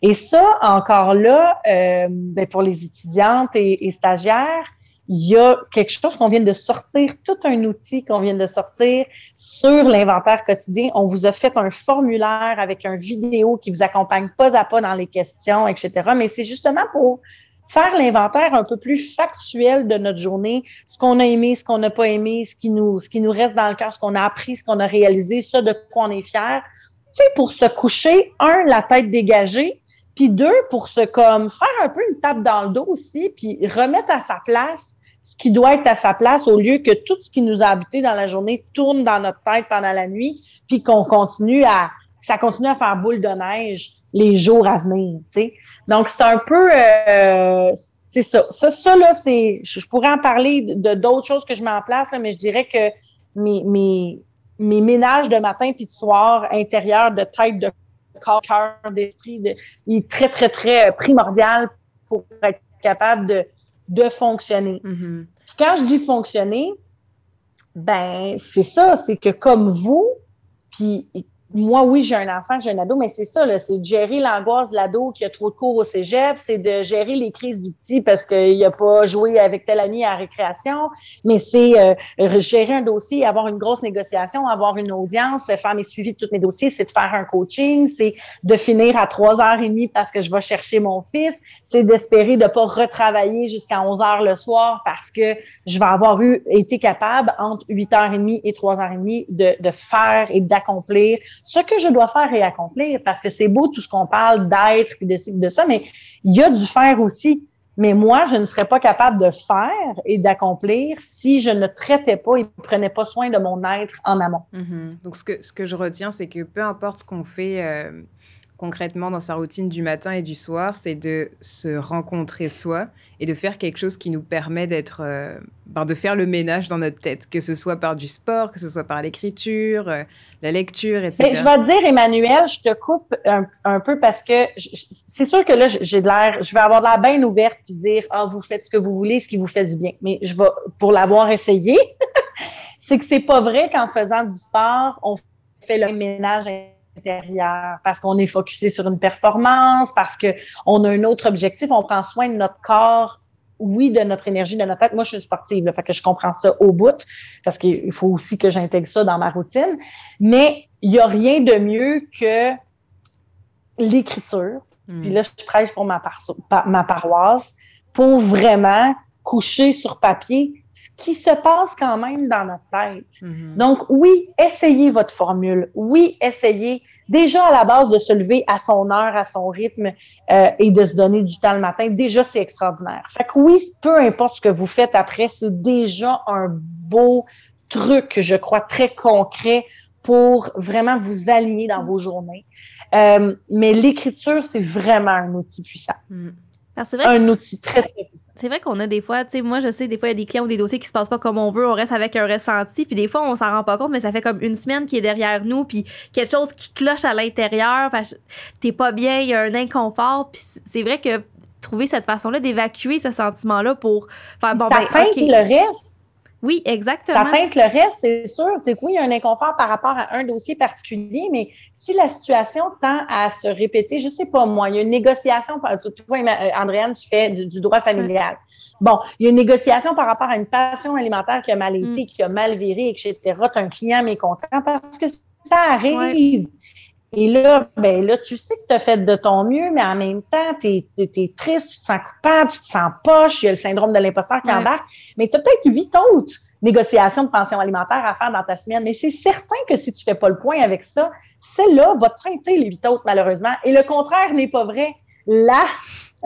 Et ça, encore là, euh, ben pour les étudiantes et stagiaires, il y a quelque chose qu'on vient de sortir, tout un outil qu'on vient de sortir sur l'inventaire quotidien. On vous a fait un formulaire avec un vidéo qui vous accompagne pas à pas dans les questions, etc. Mais c'est justement pour faire l'inventaire un peu plus factuel de notre journée, ce qu'on a aimé, ce qu'on n'a pas aimé, ce qui nous, ce qui nous reste dans le cœur, ce qu'on a appris, ce qu'on a réalisé, ça de quoi on est fier. C'est pour se coucher, un, la tête dégagée, puis deux, pour se comme faire un peu une tape dans le dos aussi, puis remettre à sa place ce qui doit être à sa place au lieu que tout ce qui nous a habité dans la journée tourne dans notre tête pendant la nuit, puis qu'on continue à ça continue à faire boule de neige les jours à venir, tu sais. Donc, c'est un peu, euh, c'est ça. ça. Ça, là, c'est, je pourrais en parler de d'autres choses que je mets en place, là, mais je dirais que mes, mes, mes ménages de matin puis de soir intérieur de tête, de corps, cœur, d'esprit, de, il est très, très, très primordial pour être capable de, de fonctionner. Mhm. Puis quand je dis fonctionner, ben c'est ça, c'est que comme vous, puis moi, oui, j'ai un enfant, j'ai un ado, mais c'est ça, c'est de gérer l'angoisse de l'ado qui a trop de cours au cégep, c'est de gérer les crises du petit parce qu'il a pas joué avec tel ami à la récréation, mais c'est euh, gérer un dossier, avoir une grosse négociation, avoir une audience, faire mes suivis de tous mes dossiers, c'est de faire un coaching, c'est de finir à trois heures et demie parce que je vais chercher mon fils, c'est d'espérer de pas retravailler jusqu'à 11 heures le soir parce que je vais avoir eu été capable entre 8 heures et demie et 3 heures et demie de, de faire et d'accomplir ce que je dois faire et accomplir, parce que c'est beau tout ce qu'on parle d'être et de, de ça, mais il y a du faire aussi. Mais moi, je ne serais pas capable de faire et d'accomplir si je ne traitais pas et ne prenais pas soin de mon être en amont. Mhm. Donc, ce que, ce que je retiens, c'est que peu importe ce qu'on fait euh, concrètement dans sa routine du matin et du soir, c'est de se rencontrer soi et de faire quelque chose qui nous permet d'être, euh, ben, de faire le ménage dans notre tête, que ce soit par du sport, que ce soit par l'écriture, euh, la lecture, etc. Mais je vais te dire, Emmanuel, je te coupe un, peu parce que c'est sûr que là, j'ai l'air, je vais avoir de l'air bien ouverte puis dire, ah, vous faites ce que vous voulez, ce qui vous fait du bien. Mais je vais, pour l'avoir essayé, c'est que c'est pas vrai qu'en faisant du sport, on fait le ménage parce qu'on est focusé sur une performance, parce que on a un autre objectif, on prend soin de notre corps, oui, de notre énergie, de notre tête. Moi, je suis sportive, là, fait que je comprends ça au bout parce qu'il faut aussi que j'intègre ça dans ma routine. Mais il y a rien de mieux que l'écriture. Mhm. Puis là, je prêche pour ma, ma paroisse pour vraiment coucher sur papier ce qui se passe quand même dans notre tête. Mhm. Donc, oui, essayez votre formule. Oui, essayez déjà à la base de se lever à son heure, à son rythme euh, et de se donner du temps le matin. Déjà, c'est extraordinaire. Fait que oui, peu importe ce que vous faites après, c'est déjà un beau truc, je crois, très concret pour vraiment vous aligner dans vos journées. Euh, mais l'écriture, c'est vraiment un outil puissant. Mhm. C'est vrai, Un outil très, très puissant. c'est vrai qu'on a des fois, tu sais, moi je sais, des fois il y a des clients ou des dossiers qui se passent pas comme on veut, on reste avec un ressenti, puis des fois on s'en rend pas compte, mais ça fait comme une semaine qui est derrière nous, puis quelque chose qui cloche à l'intérieur, t'es pas bien, il y a un inconfort, puis c'est vrai que trouver cette façon-là d'évacuer ce sentiment-là pour faire bon ça ben teinte ok. le reste. Oui exactement Ça teinte le reste, c'est sûr. C'est oui, il y a un inconfort par rapport à un dossier particulier, mais si la situation tend à se répéter, je sais pas moi, il y a une négociation, toi, Emma- euh, Andréane, tu fais du, du droit familial. Bon, il y a une négociation par rapport à une passion alimentaire qui a mal été, qui a mal viré, etc. Tu as un client mécontent parce que ça arrive. Et là, ben là, tu sais que tu as fait de ton mieux, mais en même temps, tu es, triste, tu te sens coupable, tu te sens poche, il y a le syndrome de l'imposteur qui Ouais. embarque. Mais tu as peut-être huit autres négociations de pension alimentaire à faire dans ta semaine. Mais c'est certain que si tu fais pas le point avec ça, celle-là va te teinter les huit autres, malheureusement. Et le contraire n'est pas vrai. Là,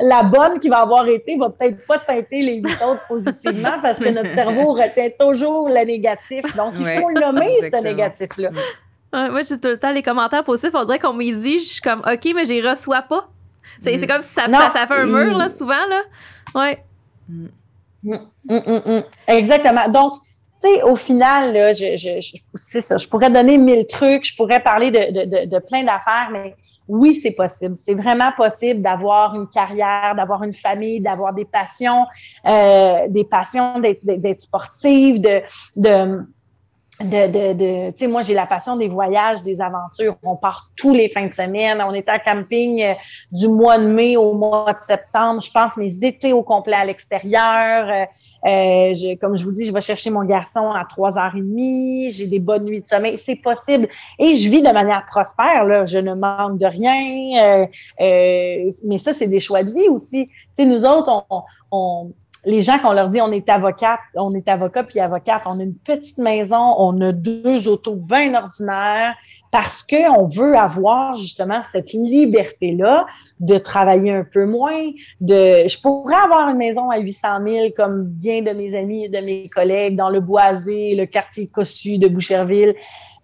la bonne qui va avoir été va peut-être pas teinter les huit autres positivement parce que notre cerveau retient toujours le négatif. Donc, il Ouais, faut le nommer, ce négatif-là. Ouais, moi j'ai tout le temps les commentaires positifs, on dirait qu'on me dit, je suis comme ok mais j'y reçois pas. C'est c'est comme si ça, ça, ça fait un mur là souvent là. Ouais. Hum, hum. Exactement. Donc, tu sais, au final, là, je, je, je, c'est ça, je pourrais donner mille trucs, je pourrais parler de, de, de, de plein d'affaires, mais oui, c'est possible. C'est vraiment possible d'avoir une carrière, d'avoir une famille, d'avoir des passions, euh, des passions d'être, d'être sportive, de, de, de, de, de tu sais, moi, j'ai la passion des voyages, des aventures. On part tous les fins de semaine. On est en camping euh, du mois de mai au mois de septembre. Je passe mes étés au complet à l'extérieur. Euh, comme je vous dis, je vais chercher mon garçon à 3h30. J'ai des bonnes nuits de sommeil. C'est possible. Et je vis de manière prospère. Là. Je ne manque de rien. Euh, euh, mais ça, c'est des choix de vie aussi. Tu sais, nous autres, on, on les gens, qu'on leur dit on est avocate, on est avocat puis avocate, on a une petite maison, on a deux autos bien ordinaires. Parce qu'on veut avoir justement cette liberté-là de travailler un peu moins, de, je pourrais avoir une maison à 800 000 comme bien de mes amis et de mes collègues dans le Boisé, le quartier Cossu de Boucherville.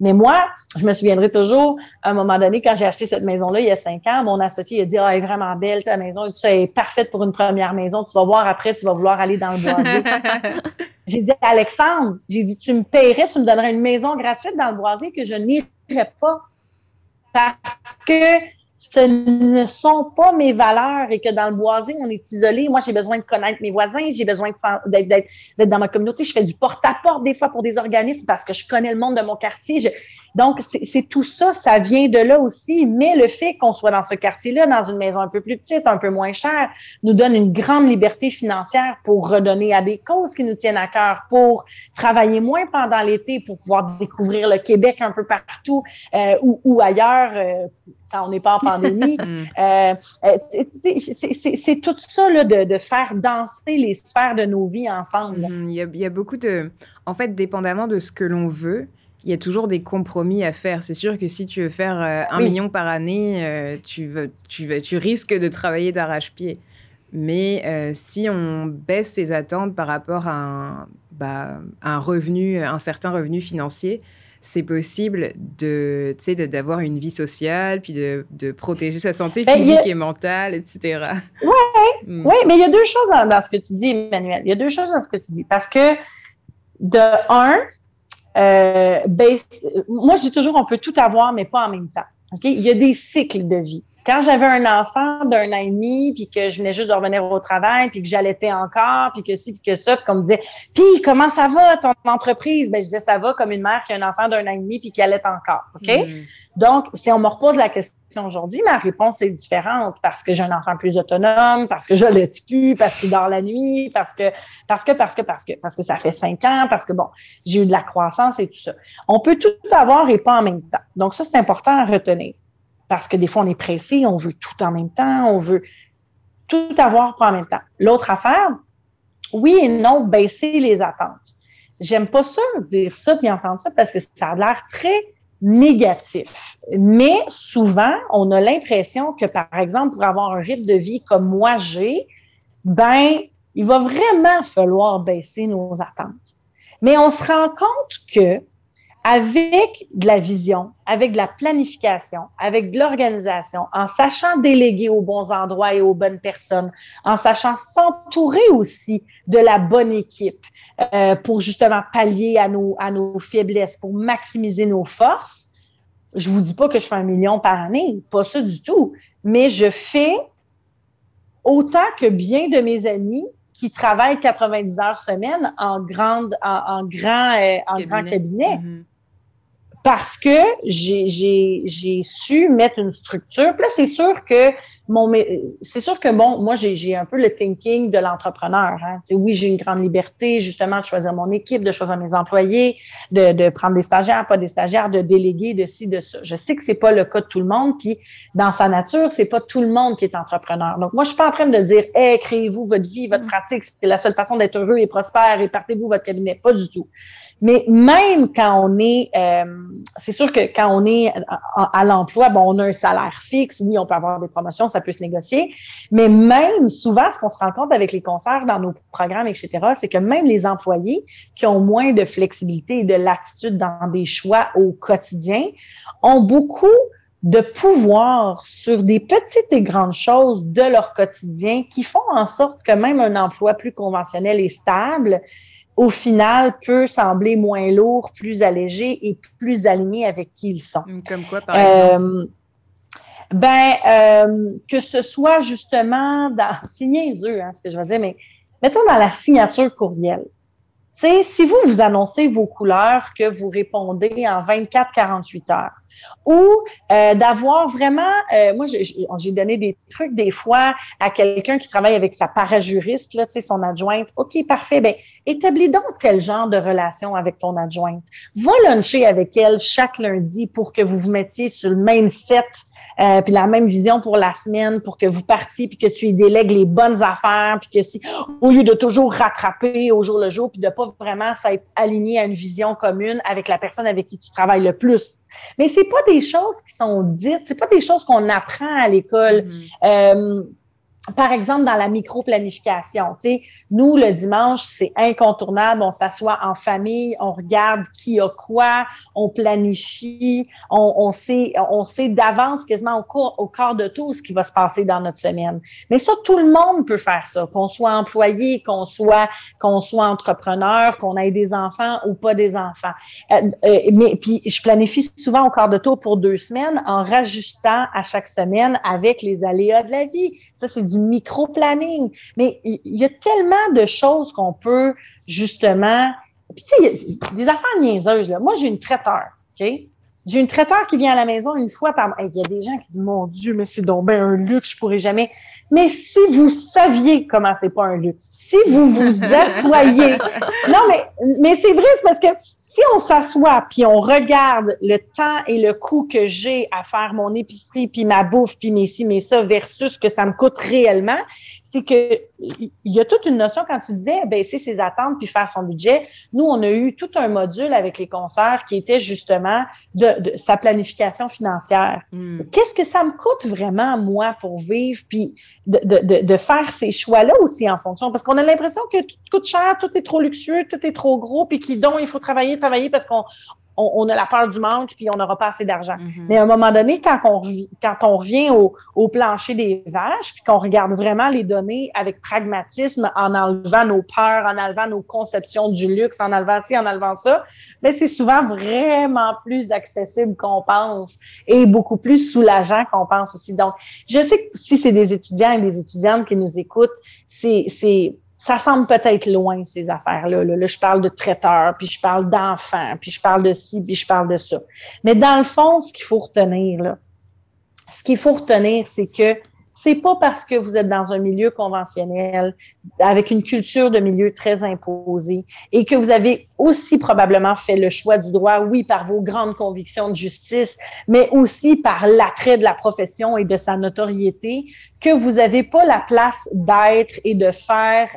Mais moi, je me souviendrai toujours, à un moment donné, quand j'ai acheté cette maison-là, il y a cinq ans, mon associé a dit, ah, elle est vraiment belle, ta maison, et tout ça, est parfaite pour une première maison. Tu vas voir après, tu vas vouloir aller dans le boisé. j'ai dit, Alexandre, j'ai dit, tu me paierais, tu me donnerais une maison gratuite dans le boisé que je n'irais pas. Parce que ce ne sont pas mes valeurs et que dans le boisé, on est isolé. Moi, j'ai besoin de connaître mes voisins, j'ai besoin d'être dans ma communauté. Je fais du porte-à-porte des fois pour des organismes parce que je connais le monde de mon quartier. Donc, c'est tout ça, ça vient de là aussi. Mais le fait qu'on soit dans ce quartier-là, dans une maison un peu plus petite, un peu moins chère, nous donne une grande liberté financière pour redonner à des causes qui nous tiennent à cœur, pour travailler moins pendant l'été, pour pouvoir découvrir le Québec un peu partout euh, ou, ou, ailleurs. Euh, quand on n'est pas en pandémie. Mm. euh, euh c'est tout ça là, de, de, faire danser les sphères de nos vies ensemble. Mm-hmm. Il, y a, il y a beaucoup de... En fait, dépendamment de ce que l'on veut, il y a toujours des compromis à faire. C'est sûr que si tu veux faire euh, un million par année, euh, tu, veux, tu, veux, tu risques de travailler d'arrache-pied. Mais euh, si on baisse ses attentes par rapport à un, bah, un revenu, un certain revenu financier, c'est possible de, d'avoir une vie sociale, puis de, de protéger sa santé ben, physique et mentale, etc. Oui, mm. ouais, mais il y a deux choses dans, dans, ce que tu dis, Emmanuel. Il y a deux choses dans ce que tu dis. Parce que, de un, euh, ben, moi, je dis toujours, on peut tout avoir, mais pas en même temps. OK? Il y a des cycles de vie. Quand j'avais un enfant d'un an et demi, puis que je venais juste de revenir au travail, puis que j'allaitais encore, puis que ci, puis que ça, puis qu'on me disait, puis comment ça va ton entreprise? Ben, je disais, ça va comme une mère qui a un enfant d'un an et demi, puis qui allait encore. OK? Mm. Donc, si on me repose la question aujourd'hui, ma réponse est différente parce que j'ai un enfant plus autonome, parce que je l'ai plus, parce qu'il dort la nuit, parce que, parce que, parce que, parce que, parce que ça fait cinq ans, parce que bon, j'ai eu de la croissance et tout ça. On peut tout avoir et pas en même temps. Donc, ça, c'est important à retenir parce que des fois, on est pressé, on veut tout en même temps, on veut tout avoir en même temps. L'autre affaire, oui et non, baisser les attentes. J'aime pas ça, dire ça puis entendre ça parce que ça a l'air très négatif. Mais souvent, on a l'impression que, par exemple, pour avoir un rythme de vie comme moi j'ai, ben, il va vraiment falloir baisser nos attentes. Mais on se rend compte que avec de la vision, avec de la planification, avec de l'organisation, en sachant déléguer aux bons endroits et aux bonnes personnes, en sachant s'entourer aussi de la bonne équipe euh, pour justement pallier à nos, à nos faiblesses, pour maximiser nos forces. Je vous dis pas que je fais un million par année, pas ça du tout, mais je fais autant que bien de mes amis qui travaillent 90 heures semaine en grande, en, grand, euh, en cabinet. grand cabinet. Mm-hmm parce que j'ai su mettre une structure. Puis là, c'est sûr que mon c'est sûr que bon, moi j'ai un peu le thinking de l'entrepreneur. Hein. Oui, j'ai une grande liberté justement de choisir mon équipe, de choisir mes employés, de, de prendre des stagiaires, pas des stagiaires, de déléguer de ci, de ça. Je sais que c'est pas le cas de tout le monde, puis dans sa nature, c'est pas tout le monde qui est entrepreneur. Donc moi, je suis pas en train de dire, hey, créez-vous votre vie, votre mm. pratique, c'est la seule façon d'être heureux et prospère et partez-vous votre cabinet. Pas du tout. Mais même quand on est, euh, c'est sûr que quand on est à, l'emploi, bon, on a un salaire fixe. Oui, on peut avoir des promotions, ça peut se négocier. Mais même souvent, ce qu'on se rend compte avec les concerts dans nos programmes, etc., c'est que même les employés qui ont moins de flexibilité et de latitude dans des choix au quotidien ont beaucoup de pouvoir sur des petites et grandes choses de leur quotidien qui font en sorte que même un emploi plus conventionnel et stable au final, peut sembler moins lourd, plus allégé et plus aligné avec qui ils sont. Comme quoi, par exemple? Euh, ben, euh, que ce soit justement dans, c'est niaiseux, hein, ce que je veux dire, mais mettons dans la signature courriel. Tu sais, si vous vous annoncez vos couleurs, que vous répondez en 24-48 heures, ou euh, d'avoir vraiment, euh, moi j'ai donné des trucs des fois à quelqu'un qui travaille avec sa parajuriste, là, son adjointe. OK, parfait, ben établis donc tel genre de relation avec ton adjointe. Va luncher avec elle chaque lundi pour que vous vous mettiez sur le même set euh, puis la même vision pour la semaine, pour que vous partiez, puis que tu y délègues les bonnes affaires, puis que si, au lieu de toujours rattraper au jour le jour, puis de pas vraiment s'être aligné à une vision commune avec la personne avec qui tu travailles le plus. Mais c'est pas des choses qui sont dites, c'est pas des choses qu'on apprend à l'école. Mm-hmm. euh, par exemple, dans la micro-planification, tu sais, nous, le dimanche, c'est incontournable. On s'assoit en famille, on regarde qui a quoi, on planifie, on, on sait, on sait d'avance quasiment au, cours, au quart de tout ce qui va se passer dans notre semaine. Mais ça, tout le monde peut faire ça, qu'on soit employé, qu'on soit, qu'on soit entrepreneur, qu'on ait des enfants ou pas des enfants. Euh, euh, mais puis, je planifie souvent au quart de tour pour deux semaines en rajustant à chaque semaine avec les aléas de la vie. Ça, c'est du micro-planning. Mais il y, a tellement de choses qu'on peut justement. Puis, tu sais, des affaires niaiseuses. Là. Moi, j'ai une traiteur, OK? J'ai une traiteur qui vient à la maison une fois par mois. Il y a des gens qui disent Mon Dieu, mais c'est donc bien un luxe, je pourrais jamais. Mais si vous saviez comment c'est pas un luxe, si vous vous assoyez. non, mais, mais c'est vrai, c'est parce que si on s'assoit puis on regarde le temps et le coût que j'ai à faire mon épicerie puis ma bouffe puis mes ci, mes ça versus ce que ça me coûte réellement, c'est que il y a toute une notion quand tu disais baisser ses attentes puis faire son budget. Nous, on a eu tout un module avec les concerts qui était justement de, de sa planification financière. Hmm. Qu'est-ce que ça me coûte vraiment moi pour vivre puis de, de, de faire ces choix-là aussi en fonction? Parce qu'on a l'impression que tout coûte cher, tout est trop luxueux, tout est trop gros puis qui donc il faut travailler travailler parce qu'on on, a la peur du manque puis on n'aura pas assez d'argent. Mm-hmm. Mais à un moment donné, quand on, quand on revient au, au plancher des vaches, puis qu'on regarde vraiment les données avec pragmatisme, en enlevant nos peurs, en enlevant nos conceptions du luxe, en enlevant ci, en enlevant ça, mais c'est souvent vraiment plus accessible qu'on pense et beaucoup plus soulageant qu'on pense aussi. Donc, je sais que si c'est des étudiants et des étudiantes qui nous écoutent, c'est ça semble peut-être loin, ces affaires-là. Là. je parle de traiteurs, puis je parle d'enfants, puis je parle de ci, puis je parle de ça. Mais dans le fond, ce qu'il faut retenir, là, ce qu'il faut retenir, c'est que c'est pas parce que vous êtes dans un milieu conventionnel, avec une culture de milieu très imposée, et que vous avez aussi probablement fait le choix du droit, oui, par vos grandes convictions de justice, mais aussi par l'attrait de la profession et de sa notoriété, que vous n'avez pas la place d'être et de faire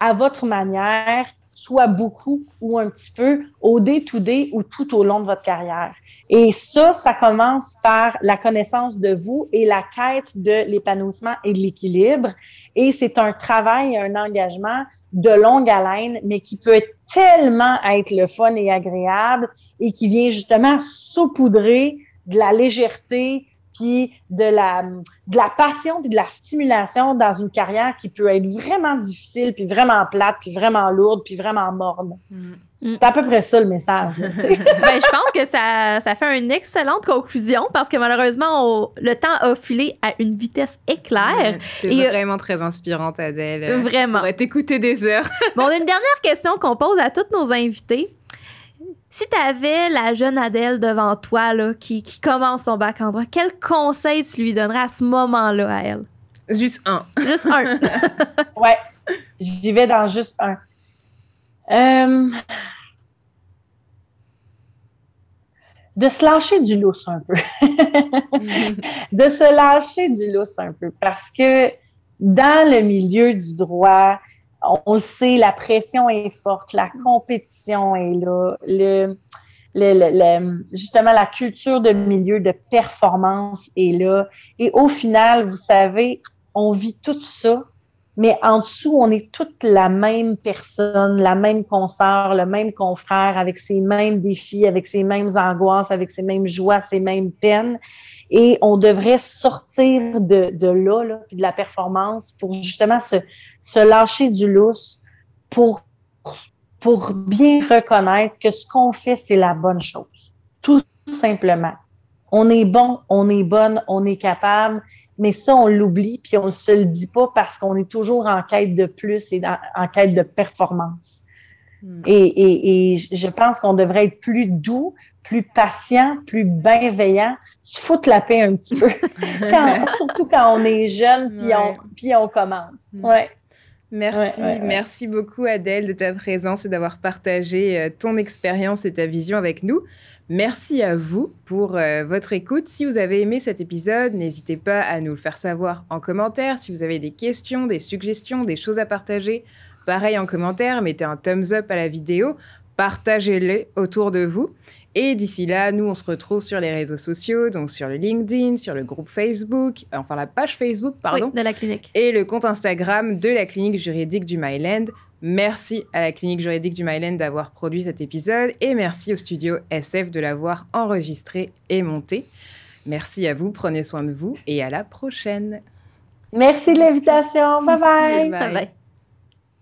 à votre manière, soit beaucoup ou un petit peu, au day-to-day ou tout au long de votre carrière. Et ça, ça commence par la connaissance de vous et la quête de l'épanouissement et de l'équilibre. Et c'est un travail, un engagement de longue haleine, mais qui peut tellement être le fun et agréable et qui vient justement saupoudrer de la légèreté, puis de la, de la passion puis de la stimulation dans une carrière qui peut être vraiment difficile, puis vraiment plate, puis vraiment lourde, puis vraiment morne. Mm. C'est à peu près ça le message. ben, je pense que ça, ça, fait une excellente conclusion parce que malheureusement, le temps a filé à une vitesse éclair. C'est euh, vraiment très inspirante, Adèle. Vraiment. On va t'écouter des heures. bon, on a une dernière question qu'on pose à tous nos invités. Si tu avais la jeune Adèle devant toi là, qui, qui commence son bac en droit, quel conseil tu lui donnerais à ce moment-là à elle? Juste un. Juste un. ouais, j'y vais dans juste un. Euh, de se lâcher du lousse un peu. de se lâcher du lousse un peu. Parce que dans le milieu du droit, on le sait, la pression est forte, la compétition est là, le, le, justement la culture de milieu de performance est là. Et au final, vous savez, on vit tout ça, mais en dessous, on est toute la même personne, la même consoeur, le même confrère, avec ses mêmes défis, avec ses mêmes angoisses, avec ses mêmes joies, ses mêmes peines. Et on devrait sortir de, de là, là, puis de la performance pour justement se, se lâcher du lousse pour, pour bien reconnaître que ce qu'on fait, c'est la bonne chose. Tout simplement. On est bon, on est bonne, on est capable, mais ça, on l'oublie, puis on ne se le dit pas parce qu'on est toujours en quête de plus et en quête de performance. Hmm. Et, et, et, je pense qu'on devrait être plus doux, plus patient, plus bienveillant, se foutre la paix un petit peu, surtout quand on est jeune, puis, on, puis on commence. Hmm. Ouais. Merci, merci beaucoup Adèle de ta présence et d'avoir partagé euh, ton expérience et ta vision avec nous. Merci à vous pour euh, votre écoute. Si vous avez aimé cet épisode, n'hésitez pas à nous le faire savoir en commentaire. Si vous avez des questions, des suggestions, des choses à partager, pareil en commentaire, mettez un thumbs up à la vidéo partagez-les autour de vous. Et d'ici là, nous, on se retrouve sur les réseaux sociaux, donc sur le LinkedIn, sur le groupe Facebook, enfin la page Facebook, pardon. Oui, de la clinique. Et le compte Instagram de la clinique juridique du Myland. Merci à la clinique juridique du Myland d'avoir produit cet épisode et merci au studio SF de l'avoir enregistré et monté. Merci à vous, prenez soin de vous et à la prochaine. Merci de l'invitation. Bye bye. Bye bye.